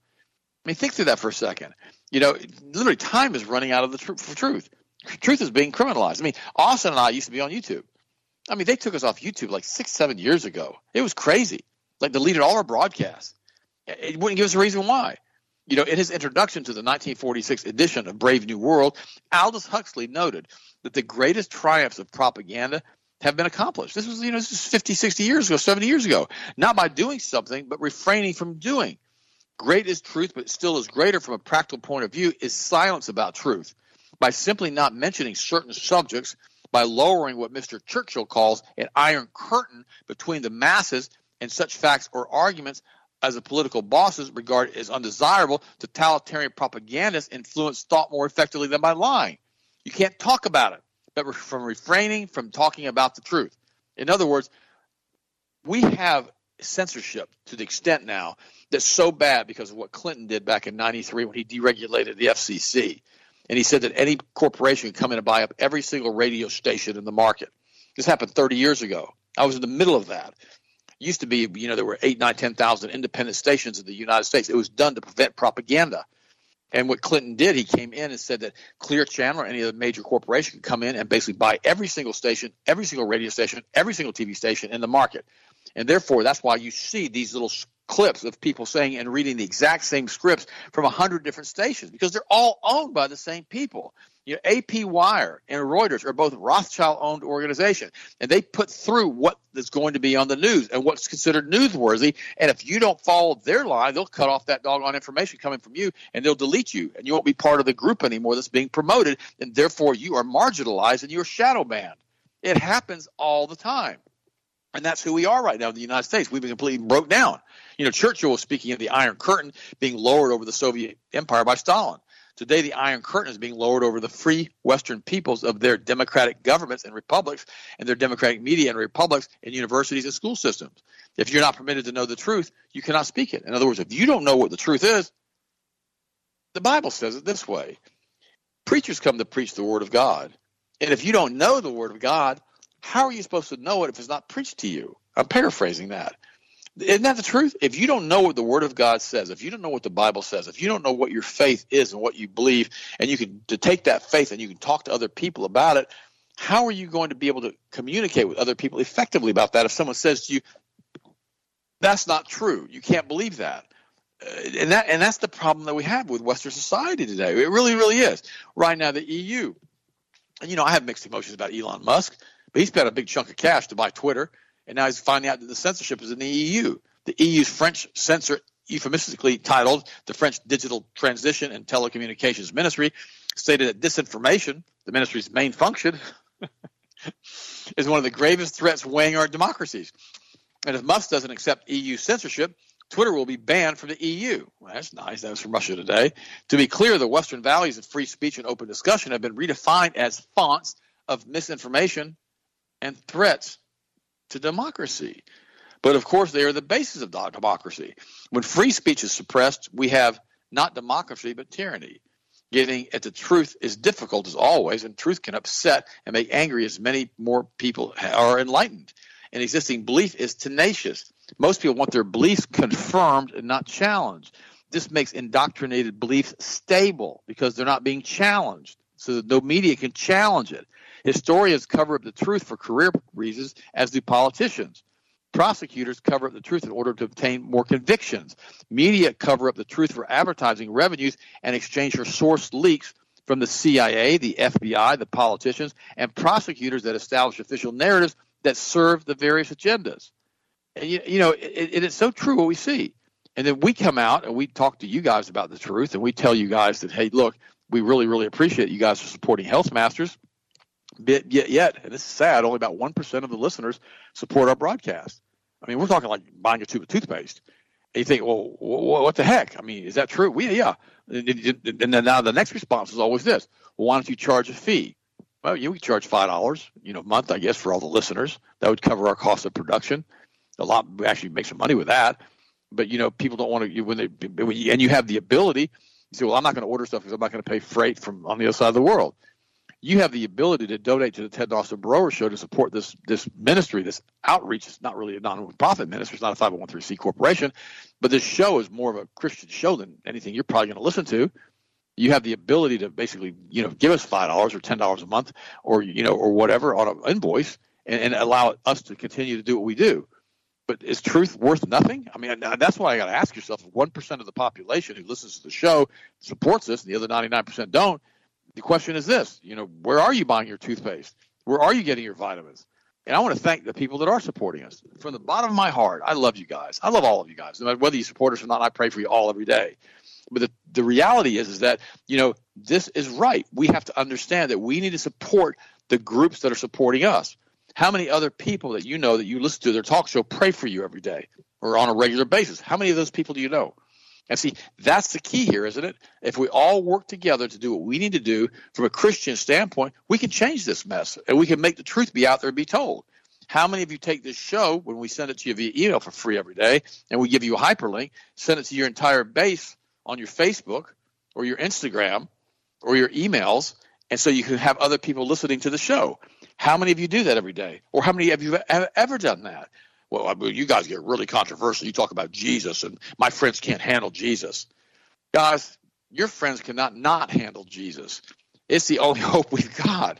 I mean, think through that for a second. You know, literally, time is running out of the tr- for truth. Truth is being criminalized. I mean, Austin and I used to be on YouTube. I mean, they took us off YouTube like six, seven years ago. It was crazy. Like deleted all our broadcasts. It wouldn't give us a reason why. You know, in his introduction to the 1946 edition of Brave New World, Aldous Huxley noted that the greatest triumphs of propaganda have been accomplished. This was, you know, this is 50, 60 years ago, 70 years ago. Not by doing something, but refraining from doing. Great is truth, but still is greater from a practical point of view is silence about truth. By simply not mentioning certain subjects, by lowering what Mr. Churchill calls an iron curtain between the masses and such facts or arguments as the political bosses regard as undesirable, totalitarian propagandists influence thought more effectively than by lying. You can't talk about it, but from refraining from talking about the truth. In other words, we have censorship to the extent now that's so bad because of what Clinton did back in 93 when he deregulated the FCC. And he said that any corporation could come in and buy up every single radio station in the market. This happened 30 years ago. I was in the middle of that. It used to be, you know, there were eight, nine, 10,000 independent stations in the United States. It was done to prevent propaganda. And what Clinton did, he came in and said that Clear Channel or any other major corporation could come in and basically buy every single station, every single radio station, every single TV station in the market. And therefore, that's why you see these little clips of people saying and reading the exact same scripts from a hundred different stations because they're all owned by the same people. You know, AP Wire and Reuters are both Rothschild-owned organizations, and they put through what is going to be on the news and what's considered newsworthy. And if you don't follow their line, they'll cut off that doggone information coming from you, and they'll delete you, and you won't be part of the group anymore that's being promoted, and therefore you are marginalized and you're shadow banned. It happens all the time. And that's who we are right now in the United States. We've been completely broke down. You know, Churchill was speaking of the Iron Curtain being lowered over the Soviet Empire by Stalin. Today, the Iron Curtain is being lowered over the free Western peoples of their democratic governments and republics and their democratic media and republics and universities and school systems. If you're not permitted to know the truth, you cannot speak it. In other words, if you don't know what the truth is, the Bible says it this way Preachers come to preach the Word of God. And if you don't know the Word of God, how are you supposed to know it if it's not preached to you? I'm paraphrasing that. Isn't that the truth? If you don't know what the Word of God says, if you don't know what the Bible says, if you don't know what your faith is and what you believe, and you can to take that faith and you can talk to other people about it, how are you going to be able to communicate with other people effectively about that if someone says to you, "That's not true. You can't believe that." Uh, and that and that's the problem that we have with Western society today. It really, really is. Right now, the EU. And you know, I have mixed emotions about Elon Musk. But he spent a big chunk of cash to buy Twitter, and now he's finding out that the censorship is in the EU. The EU's French censor, euphemistically titled the French Digital Transition and Telecommunications Ministry, stated that disinformation, the ministry's main function, (laughs) is one of the gravest threats weighing our democracies. And if Musk doesn't accept EU censorship, Twitter will be banned from the EU. Well, that's nice. That was from Russia today. To be clear, the Western values of free speech and open discussion have been redefined as fonts of misinformation and threats to democracy. But of course, they are the basis of democracy. When free speech is suppressed, we have not democracy, but tyranny. Getting at the truth is difficult as always, and truth can upset and make angry as many more people are enlightened. An existing belief is tenacious. Most people want their beliefs confirmed and not challenged. This makes indoctrinated beliefs stable because they're not being challenged, so that no media can challenge it. Historians cover up the truth for career reasons, as do politicians. Prosecutors cover up the truth in order to obtain more convictions. Media cover up the truth for advertising revenues and exchange for source leaks from the CIA, the FBI, the politicians, and prosecutors that establish official narratives that serve the various agendas. And, you, you know, it, it is so true what we see. And then we come out and we talk to you guys about the truth, and we tell you guys that, hey, look, we really, really appreciate you guys for supporting Health Masters Yet, yet, and this is sad, only about 1% of the listeners support our broadcast. I mean, we're talking like buying a tube of toothpaste. And you think, well, what the heck? I mean, is that true? We, yeah. And then now the next response is always this. Well, why don't you charge a fee? Well, you charge five dollars, you know, a month, I guess, for all the listeners. That would cover our cost of production. A lot, we actually make some money with that. But you know, people don't want to when they when you, and you have the ability. You say, well, I'm not going to order stuff because I'm not going to pay freight from on the other side of the world you have the ability to donate to the Ted Dawson Broer Show to support this this ministry, this outreach. It's not really a non-profit ministry. It's not a 501c corporation, but this show is more of a Christian show than anything you're probably going to listen to. You have the ability to basically, you know, give us five dollars or ten dollars a month, or you know, or whatever on an invoice, and, and allow us to continue to do what we do. But is truth worth nothing? I mean, that's why I got to ask yourself: one percent of the population who listens to the show supports this, and the other ninety-nine percent don't, the question is this you know where are you buying your toothpaste? Where are you getting your vitamins? And i want to thank the people that are supporting us. From the bottom of my heart i love you guys. I love all of you guys no matter whether you support us or not i pray for you all every day. But the, the reality is is that you know this is right. We have to understand that we need to support the groups that are supporting us. How many other people that you know that you listen to their talk show pray for you every day or on a regular basis? How many of those people do you know and see, that's the key here, isn't it? If we all work together to do what we need to do from a Christian standpoint, we can change this mess and we can make the truth be out there and be told. How many of you take this show when we send it to you via email for free every day and we give you a hyperlink, send it to your entire base on your Facebook or your Instagram or your emails, and so you can have other people listening to the show? How many of you do that every day? Or how many of you have ever done that? Well, I mean, you guys get really controversial. You talk about Jesus, and my friends can't handle Jesus. Guys, your friends cannot not handle Jesus. It's the only (laughs) hope we've got.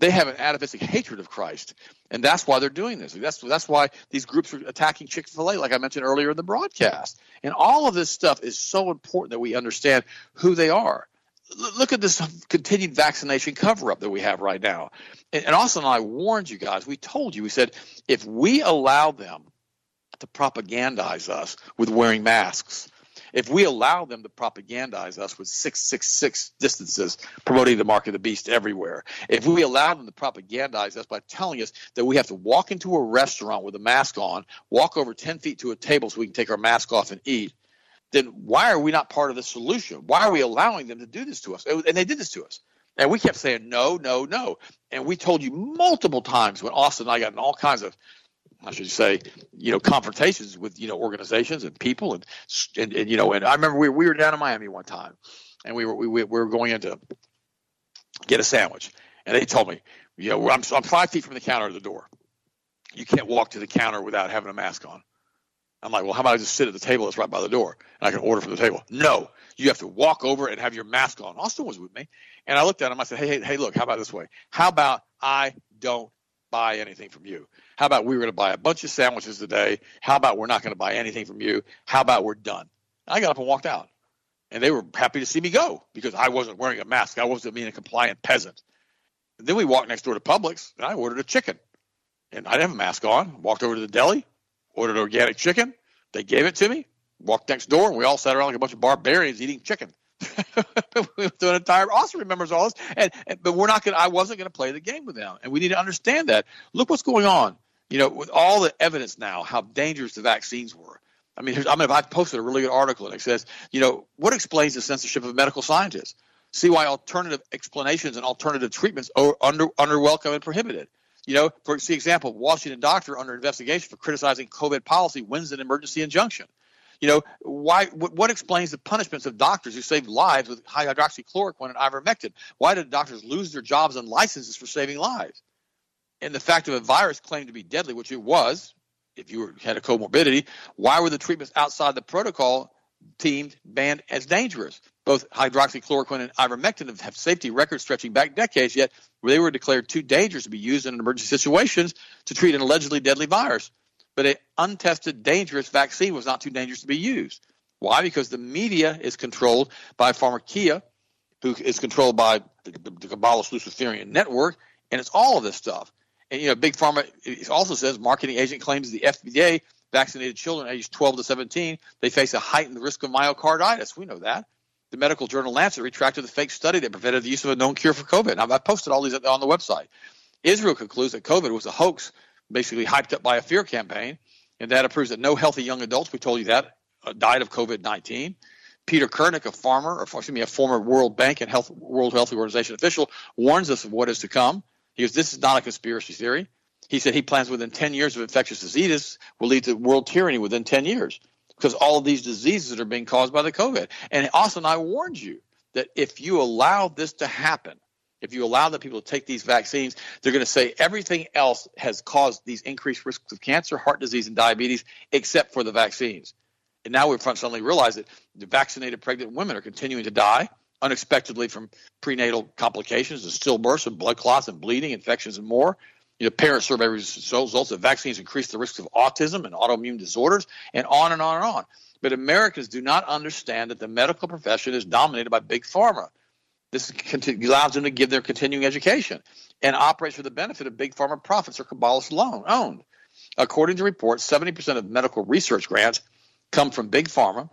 They have an atavistic hatred of Christ, and that's why they're doing this. That's that's why these groups are attacking Chick Fil A, like I mentioned earlier in the broadcast. And all of this stuff is so important that we understand who they are. Look at this continued vaccination cover up that we have right now. And, and Austin and I warned you guys. We told you. We said if we allow them to propagandize us with wearing masks if we allow them to propagandize us with 666 distances, promoting the mark of the beast everywhere, if we allow them to propagandize us by telling us that we have to walk into a restaurant with a mask on, walk over 10 feet to a table so we can take our mask off and eat, then why are we not part of the solution? Why are we allowing them to do this to us? And they did this to us. And we kept saying no, no, no. And we told you multiple times when Austin and I got in all kinds of I should say, you know, confrontations with you know organizations and people and and, and you know, and I remember we, we were down in Miami one time, and we were we, we were going in to get a sandwich, and they told me, you know, I'm I'm five feet from the counter to the door. You can't walk to the counter without having a mask on. I'm like, well, how about I just sit at the table that's right by the door and I can order from the table? No, you have to walk over and have your mask on. Austin was with me, and I looked at him. I said, hey, hey, hey, look, how about this way? How about I don't buy anything from you? How about we were going to buy a bunch of sandwiches today? How about we're not going to buy anything from you? How about we're done? I got up and walked out. And they were happy to see me go because I wasn't wearing a mask. I wasn't being a compliant peasant. And then we walked next door to Publix and I ordered a chicken. And I didn't have a mask on. Walked over to the deli, ordered organic chicken. They gave it to me. Walked next door and we all sat around like a bunch of barbarians eating chicken. (laughs) we went through an entire Austin remembers all this, and, and but we're not going. I wasn't going to play the game with them, and we need to understand that. Look what's going on you know, with all the evidence now, how dangerous the vaccines were. I mean, I mean, if I posted a really good article and it says, you know, what explains the censorship of medical scientists? See why alternative explanations and alternative treatments are under under welcome and prohibited. You know, for see example, Washington doctor under investigation for criticizing COVID policy wins an emergency injunction. You know, why? What, what explains the punishments of doctors who saved lives with high hydroxychloroquine and ivermectin? Why did doctors lose their jobs and licenses for saving lives? and the fact of a virus claimed to be deadly, which it was, if you had a comorbidity, why were the treatments outside the protocol deemed banned as dangerous? Both hydroxychloroquine and ivermectin have safety records stretching back decades, yet they were declared too dangerous to be used in emergency situations to treat an allegedly deadly virus. But an untested, dangerous vaccine was not too dangerous to be used. Why? Because the media is controlled by Pharmakeia, who is controlled by the, the, the Kabbalist Luciferian network, and it's all of this stuff. And you know, Big Pharma also says marketing agent claims the FDA vaccinated children aged 12 to 17 they face a heightened risk of myocarditis. We know that. The medical journal Lancet retracted the fake study that prevented the use of a known cure for COVID. I posted all these on the website. Israel concludes that COVID was a hoax, basically hyped up by a fear campaign, and that proves that no healthy young adults, we told you that, uh, died of COVID 19. Peter Koenig, a farmer, or excuse me, a former World Bank and Health, World Health Organization official, warns us of what is to come. He goes, This is not a conspiracy theory. He said he plans within 10 years of infectious diseases will lead to world tyranny within 10 years because all of these diseases are being caused by the COVID. And Austin, I warned you that if you allow this to happen, if you allow the people to take these vaccines, they're going to say everything else has caused these increased risks of cancer, heart disease, and diabetes, except for the vaccines. And now we've suddenly realized that the vaccinated pregnant women are continuing to die unexpectedly from prenatal complications and stillbirths and blood clots and bleeding, infections, and more. You know, parent survey results that vaccines increase the risks of autism and autoimmune disorders, and on and on and on. But Americans do not understand that the medical profession is dominated by big pharma. This allows them to give their continuing education and operates for the benefit of big pharma profits or Kabbalist loan owned. According to reports, 70% of medical research grants come from big pharma,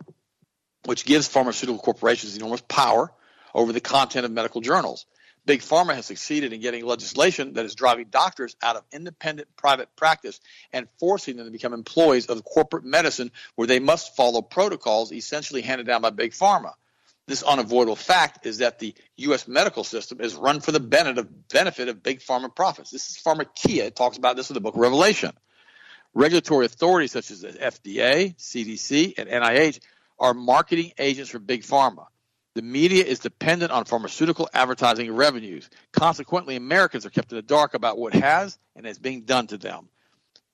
which gives pharmaceutical corporations enormous power over the content of medical journals. Big Pharma has succeeded in getting legislation that is driving doctors out of independent private practice and forcing them to become employees of corporate medicine where they must follow protocols essentially handed down by Big Pharma. this unavoidable fact is that the U.S. medical system is run for the benefit of, big pharma profits. This is Pharmakeia. It talks about this in the book Revelation. Regulatory authorities such as the FDA, CDC, and NIH are marketing agents for big pharma. The media is dependent on pharmaceutical advertising revenues. Consequently, Americans are kept in the dark about what has and is being done to them.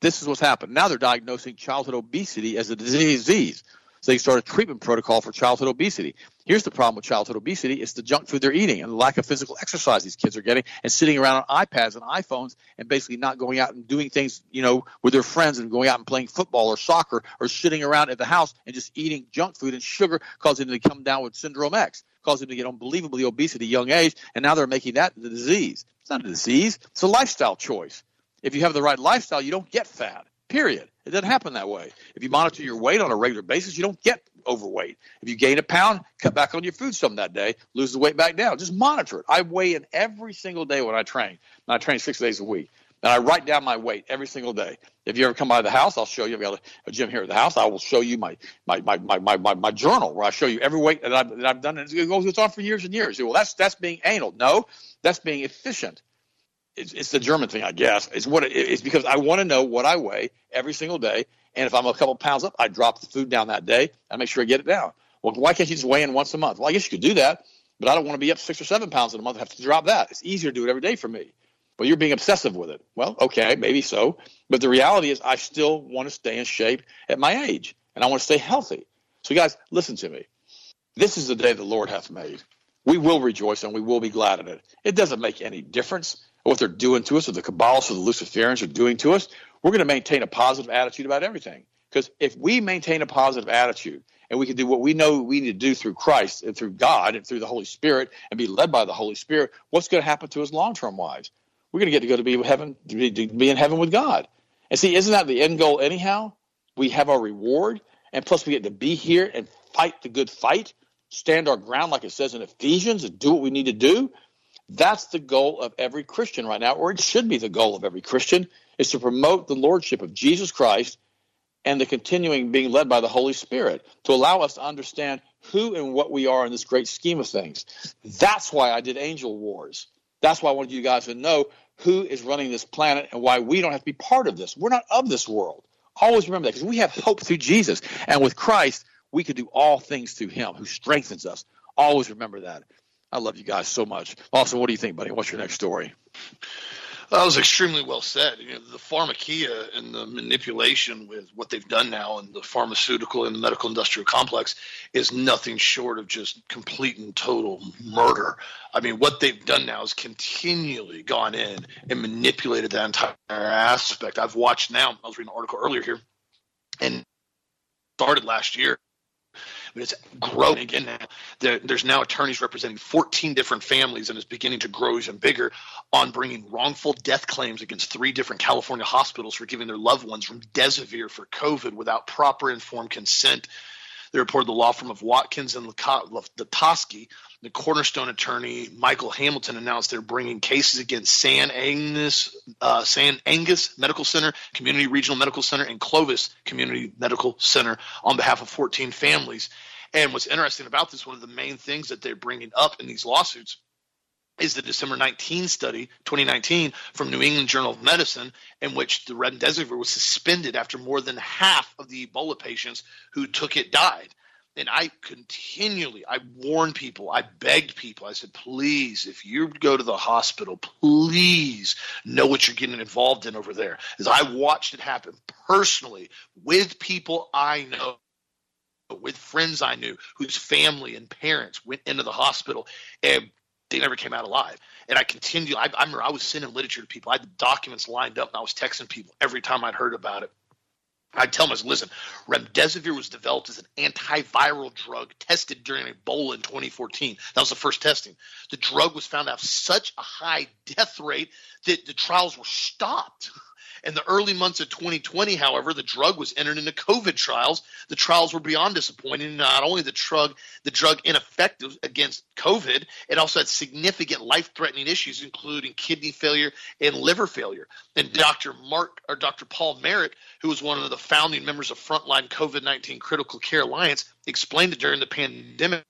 This is what's happened. Now they're diagnosing childhood obesity as a disease. So they start a treatment protocol for childhood obesity. Here's the problem with childhood obesity: it's the junk food they're eating and the lack of physical exercise these kids are getting, and sitting around on iPads and iPhones, and basically not going out and doing things, you know, with their friends and going out and playing football or soccer, or sitting around at the house and just eating junk food and sugar, causing them to come down with syndrome X, causing them to get unbelievably obese at a young age, and now they're making that the disease. It's not a disease; it's a lifestyle choice. If you have the right lifestyle, you don't get fat. Period. It doesn't happen that way. If you monitor your weight on a regular basis, you don't get overweight. If you gain a pound, cut back on your food some that day, lose the weight back down. Just monitor it. I weigh in every single day when I train. And I train six days a week. And I write down my weight every single day. If you ever come by the house, I'll show you. I've got a, gym here at the house. I will show you my my, my, my, my, my, my journal where I show you every weight that I've, that I've done. And it goes on for years and years. Well, that's that's being anal. No, that's being efficient. It's, it's the German thing, I guess. It's what it, it's because I want to know what I weigh every single day and if I'm a couple pounds up, I drop the food down that day. I make sure I get it down. Well, why can't you just weigh in once a month? Well, I guess you could do that, but I don't want to be up six or seven pounds in a month. I have to drop that. It's easier to do it every day for me. But you're being obsessive with it. Well, okay, maybe so. But the reality is, I still want to stay in shape at my age, and I want to stay healthy. So, guys, listen to me. This is the day the Lord hath made. We will rejoice and we will be glad in it. It doesn't make any difference what they're doing to us, or the Kabbalists or the Luciferians are doing to us we're going to maintain a positive attitude about everything. Because if we maintain a positive attitude and we can do what we know we need to do through Christ and through God and through the Holy Spirit and be led by the Holy Spirit, what's going to happen to us long term wise? We're going to get to go to be heaven, to be, to be in heaven with God. And see, isn't that the end goal anyhow? We have our reward, and plus we get to be here and fight the good fight, stand our ground like it says in Ephesians, and do what we need to do. That's the goal of every Christian right now, or it should be the goal of every Christian is to promote the lordship of Jesus Christ and the continuing being led by the Holy Spirit to allow us to understand who and what we are in this great scheme of things. That's why I did Angel Wars. That's why I wanted you guys to know who is running this planet and why we don't have to be part of this. We're not of this world. Always remember that because we have hope through Jesus. And with Christ, we can do all things through him who strengthens us. Always remember that. I love you guys so much. Austin, what do you think, buddy? What's your next story? That was extremely well said. You know, the pharmakeia and the manipulation with what they've done now in the pharmaceutical and the medical industrial complex is nothing short of just complete and total murder. I mean, what they've done now is continually gone in and manipulated that entire aspect. I've watched now, I was reading an article earlier here, and started last year but it's growing again now. There, there's now attorneys representing 14 different families and it's beginning to grow even bigger on bringing wrongful death claims against three different California hospitals for giving their loved ones remdesivir for COVID without proper informed consent. They reported the law firm of Watkins and Letofsky. The cornerstone attorney Michael Hamilton announced they're bringing cases against Saint Agnes, uh, Saint Agnes Medical Center, Community Regional Medical Center, and Clovis Community Medical Center on behalf of 14 families. And what's interesting about this, one of the main things that they're bringing up in these lawsuits is the December 19 study, 2019, from New England Journal of Medicine, in which the remdesivir was suspended after more than half of the Ebola patients who took it died. And I continually, I warned people, I begged people, I said, please, if you go to the hospital, please know what you're getting involved in over there. As I watched it happen personally with people I know with friends I knew whose family and parents went into the hospital and they never came out alive. And I continue. I, I remember I was sending literature to people. I had the documents lined up, and I was texting people every time I'd heard about it. I'd tell them, listen, remdesivir was developed as an antiviral drug tested during Ebola in 2014. That was the first testing. The drug was found to have such a high death rate that the trials were stopped. (laughs) In the early months of 2020, however, the drug was entered into COVID trials. The trials were beyond disappointing. Not only the drug, the drug ineffective against COVID, it also had significant life-threatening issues, including kidney failure and liver failure. And Dr. Mark or Dr. Paul Marik, who was one of the founding members of Frontline COVID-19 Critical Care Alliance, explained it during the pandemic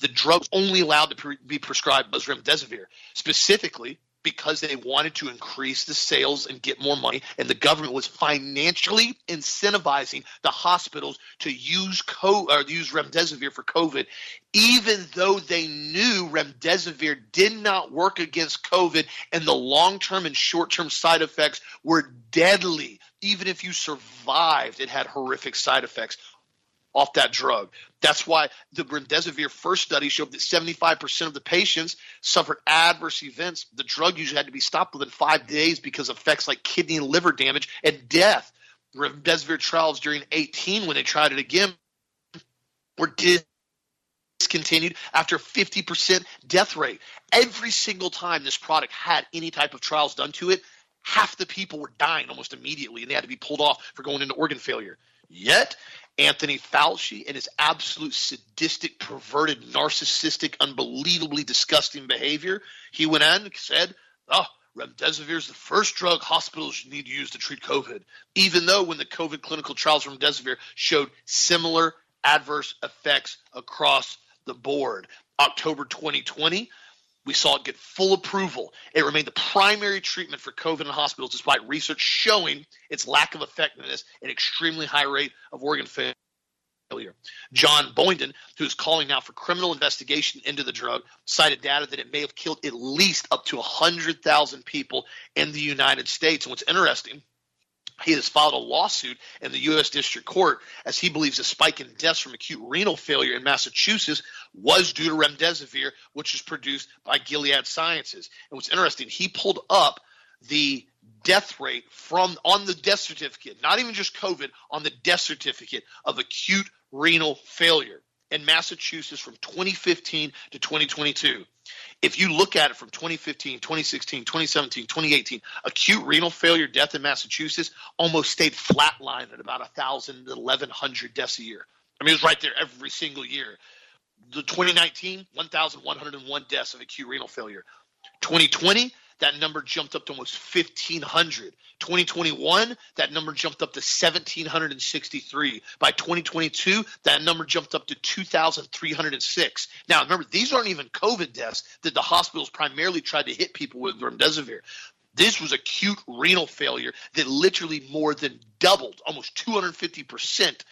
the drug was only allowed to pre- be prescribed was remdesivir, specifically because they wanted to increase the sales and get more money, and the government was financially incentivizing the hospitals to use co- or use remdesivir for COVID, even though they knew remdesivir did not work against COVID, and the long-term and short-term side effects were deadly. Even if you survived, it had horrific side effects off that drug. That's why the remdesivir first study showed that 75% of the patients suffered adverse events. The drug usually had to be stopped within five days because of effects like kidney and liver damage and death. Remdesivir trials during 18, when they tried it again, were discontinued after 50% death rate. Every single time this product had any type of trials done to it, half the people were dying almost immediately and they had to be pulled off for going into organ failure. Yet, Anthony Fauci and his absolute sadistic, perverted, narcissistic, unbelievably disgusting behavior, he went on and said, Oh, remdesivir is the first drug hospitals need to use to treat COVID, even though when the COVID clinical trials of remdesivir showed similar adverse effects across the board. October 2020, we saw it get full approval. It remained the primary treatment for COVID in hospitals, despite research showing its lack of effectiveness and extremely high rate of organ failure. John Boyden, who is calling now for criminal investigation into the drug, cited data that it may have killed at least up to 100,000 people in the United States. And what's interesting he has filed a lawsuit in the U.S. District Court as he believes a spike in deaths from acute renal failure in Massachusetts was due to remdesivir, which is produced by Gilead Sciences. And what's interesting, he pulled up the death rate from on the death certificate, not even just COVID, on the death certificate of acute renal failure in Massachusetts from 2015 to 2022. If you look at it from 2015, 2016, 2017, 2018, acute renal failure death in Massachusetts almost stayed flatlined at about 1,000 to 1,100 deaths a year. I mean, it was right there every single year. The 2019, 1,101 deaths of acute renal failure. 2020, that number jumped up to almost 1,500. 2021, that number jumped up to 1,763. By 2022, that number jumped up to 2,306. Now, remember, these aren't even COVID deaths that the hospitals primarily tried to hit people with remdesivir. This was acute renal failure that literally more than doubled, almost 250%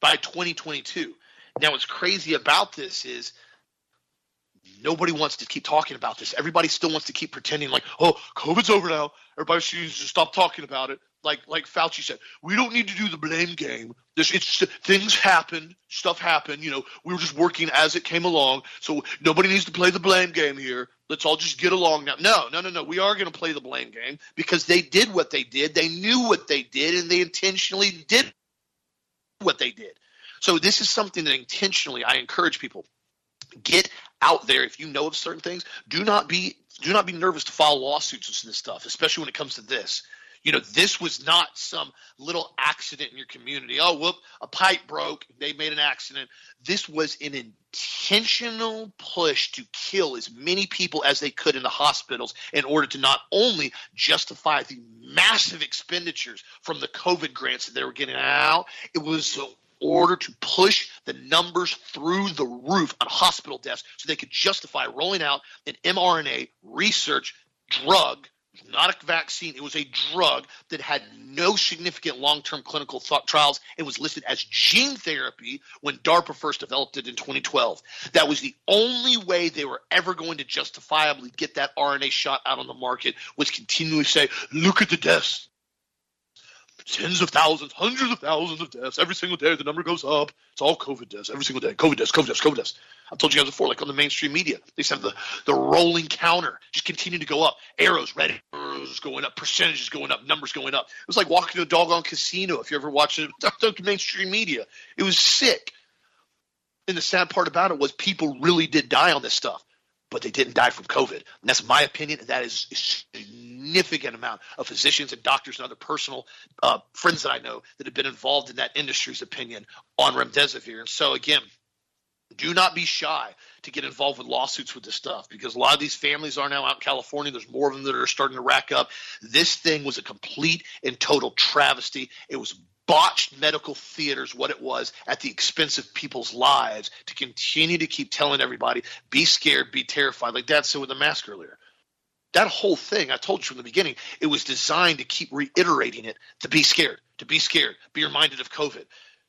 by 2022. Now, what's crazy about this is nobody wants to keep talking about this. Everybody still wants to keep pretending like, oh, COVID's over now. Everybody should just stop talking about it. Like like Fauci said, we don't need to do the blame game. This it's things happened, stuff happened. You know, we were just working as it came along. So nobody needs to play the blame game here. Let's all just get along now. No, no, no, no. We are going to play the blame game because they did what they did. They knew what they did, and they intentionally did what they did. So this is something that intentionally I encourage people get out there. If you know of certain things do not be do not be nervous to file lawsuits with this stuff especially when it comes to this. You know this was not some little accident in your community. Oh whoop a pipe broke they made an accident. This was an intentional push to kill as many people as they could in the hospitals in order to not only justify the massive expenditures from the covid grants that they were getting out it was so order to push the numbers through the roof on hospital deaths so they could justify rolling out an mRNA research drug not a vaccine. It was a drug that had no significant long term clinical th- trials. It was listed as gene therapy when DARPA first developed it in 2012. That was the only way they were ever going to justifiably get that RNA shot out on the market, was continually say, look at the deaths tens of thousands, hundreds of thousands of deaths every single day. The number goes up. It's all COVID deaths every single day. COVID deaths, COVID deaths, COVID deaths. I've told you guys before, like on the mainstream media, they have the, the rolling counter just continue to go up. Arrows, red arrows going up, percentages going up, numbers going up. It was like walking to a doggone casino if you ever watched it (laughs) mainstream media. It was sick. And the sad part about it was people really did die on this stuff but they didn't die from COVID. And that's my opinion. And that is a significant amount of physicians and doctors and other personal uh, friends that I know that have been involved in that industry's opinion on remdesivir. And so, again, do not be shy to get involved with lawsuits with this stuff because a lot of these families are now out in California. There's more of them that are starting to rack up. This thing was a complete and total travesty. It was botched medical theaters what it was at the expense of people's lives to continue to keep telling everybody be scared be terrified like dad said with the mask earlier. That whole thing i told you from the beginning it was designed to keep reiterating it to be scared to be scared be reminded of covid.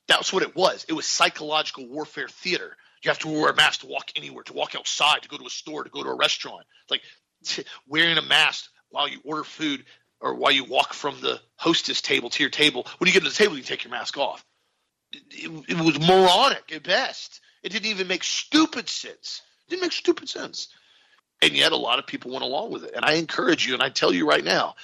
That's what it was. It was psychological warfare theater. You have to wear a mask to walk anywhere to walk outside to go to a store to go to a restaurant. Like (laughs) wearing a mask while you order food or while you walk from the hostess table to your table. When you get to the table, you take your mask off. It, it, it was moronic at best. It didn't even make stupid sense. It didn't make stupid sense. And yet, a lot of people went along with it. And I encourage you, and I tell you right now,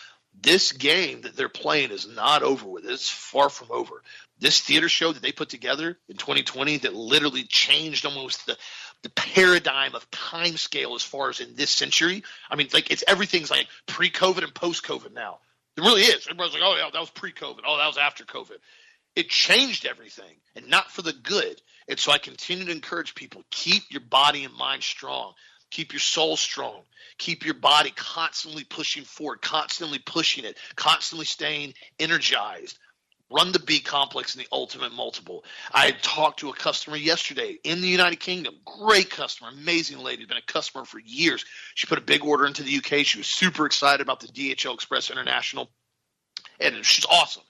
this game that they're playing is not over with. It's far from over. This theater show that they put together in 2020 that literally changed almost the the paradigm of time scale as far as in this century. I mean, like it's everything's like pre-COVID and post-COVID now. It really is. Everybody's like, oh yeah, that was pre-COVID. Oh, that was after COVID. It changed everything, and not for the good. And so I continue to encourage people: keep your body and mind strong. Keep your soul strong. Keep your body constantly pushing forward, constantly pushing it, constantly staying energized run the B complex in the ultimate multiple. I talked to a customer yesterday in the United Kingdom. Great customer, amazing lady, been a customer for years. She put a big order into the UK. She was super excited about the DHL Express International, and she's awesome.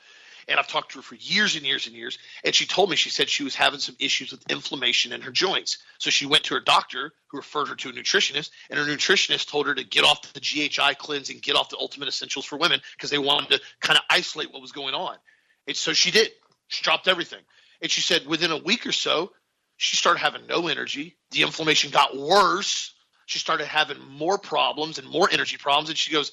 And I've talked to her for years and years and years. And she told me, she said she was having some issues with inflammation in her joints. So she went to her doctor, who referred her to a nutritionist. And her nutritionist told her to get off the GHI cleanse and get off the Ultimate Essentials for Women because they wanted to kind of isolate what was going on. And so she did. She dropped everything. And she said within a week or so, she started having no energy. The inflammation got worse. She started having more problems and more energy problems. And she goes,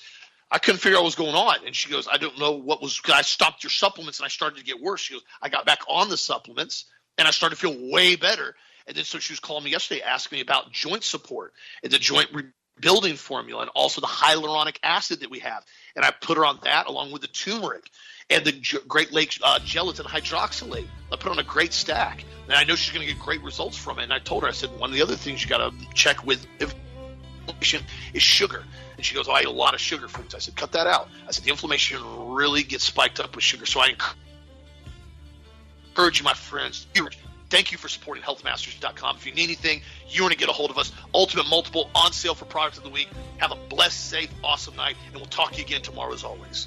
I couldn't figure out what was going on. And she goes, I don't know what was. I stopped your supplements and I started to get worse. She goes, I got back on the supplements and I started to feel way better. And then so she was calling me yesterday asking me about joint support and the joint rebuilding formula and also the hyaluronic acid that we have. And I put her on that along with the turmeric and the Great Lakes uh, gelatin hydrolysate. I put on a great stack, and I know she's going to get great results from it. And I told her, I said, one of the other things you got to check with inflammation is sugar. And she goes, oh, I eat a lot of sugar foods. I said, cut that out. I said, the inflammation really gets spiked up with sugar. So I encourage you, my friends, thank you for supporting healthmasters.com. If you need anything, you want to get a hold of us. Ultimate Multiple on sale for products of the week. Have a blessed, safe, awesome night, and we'll talk to you again tomorrow as always.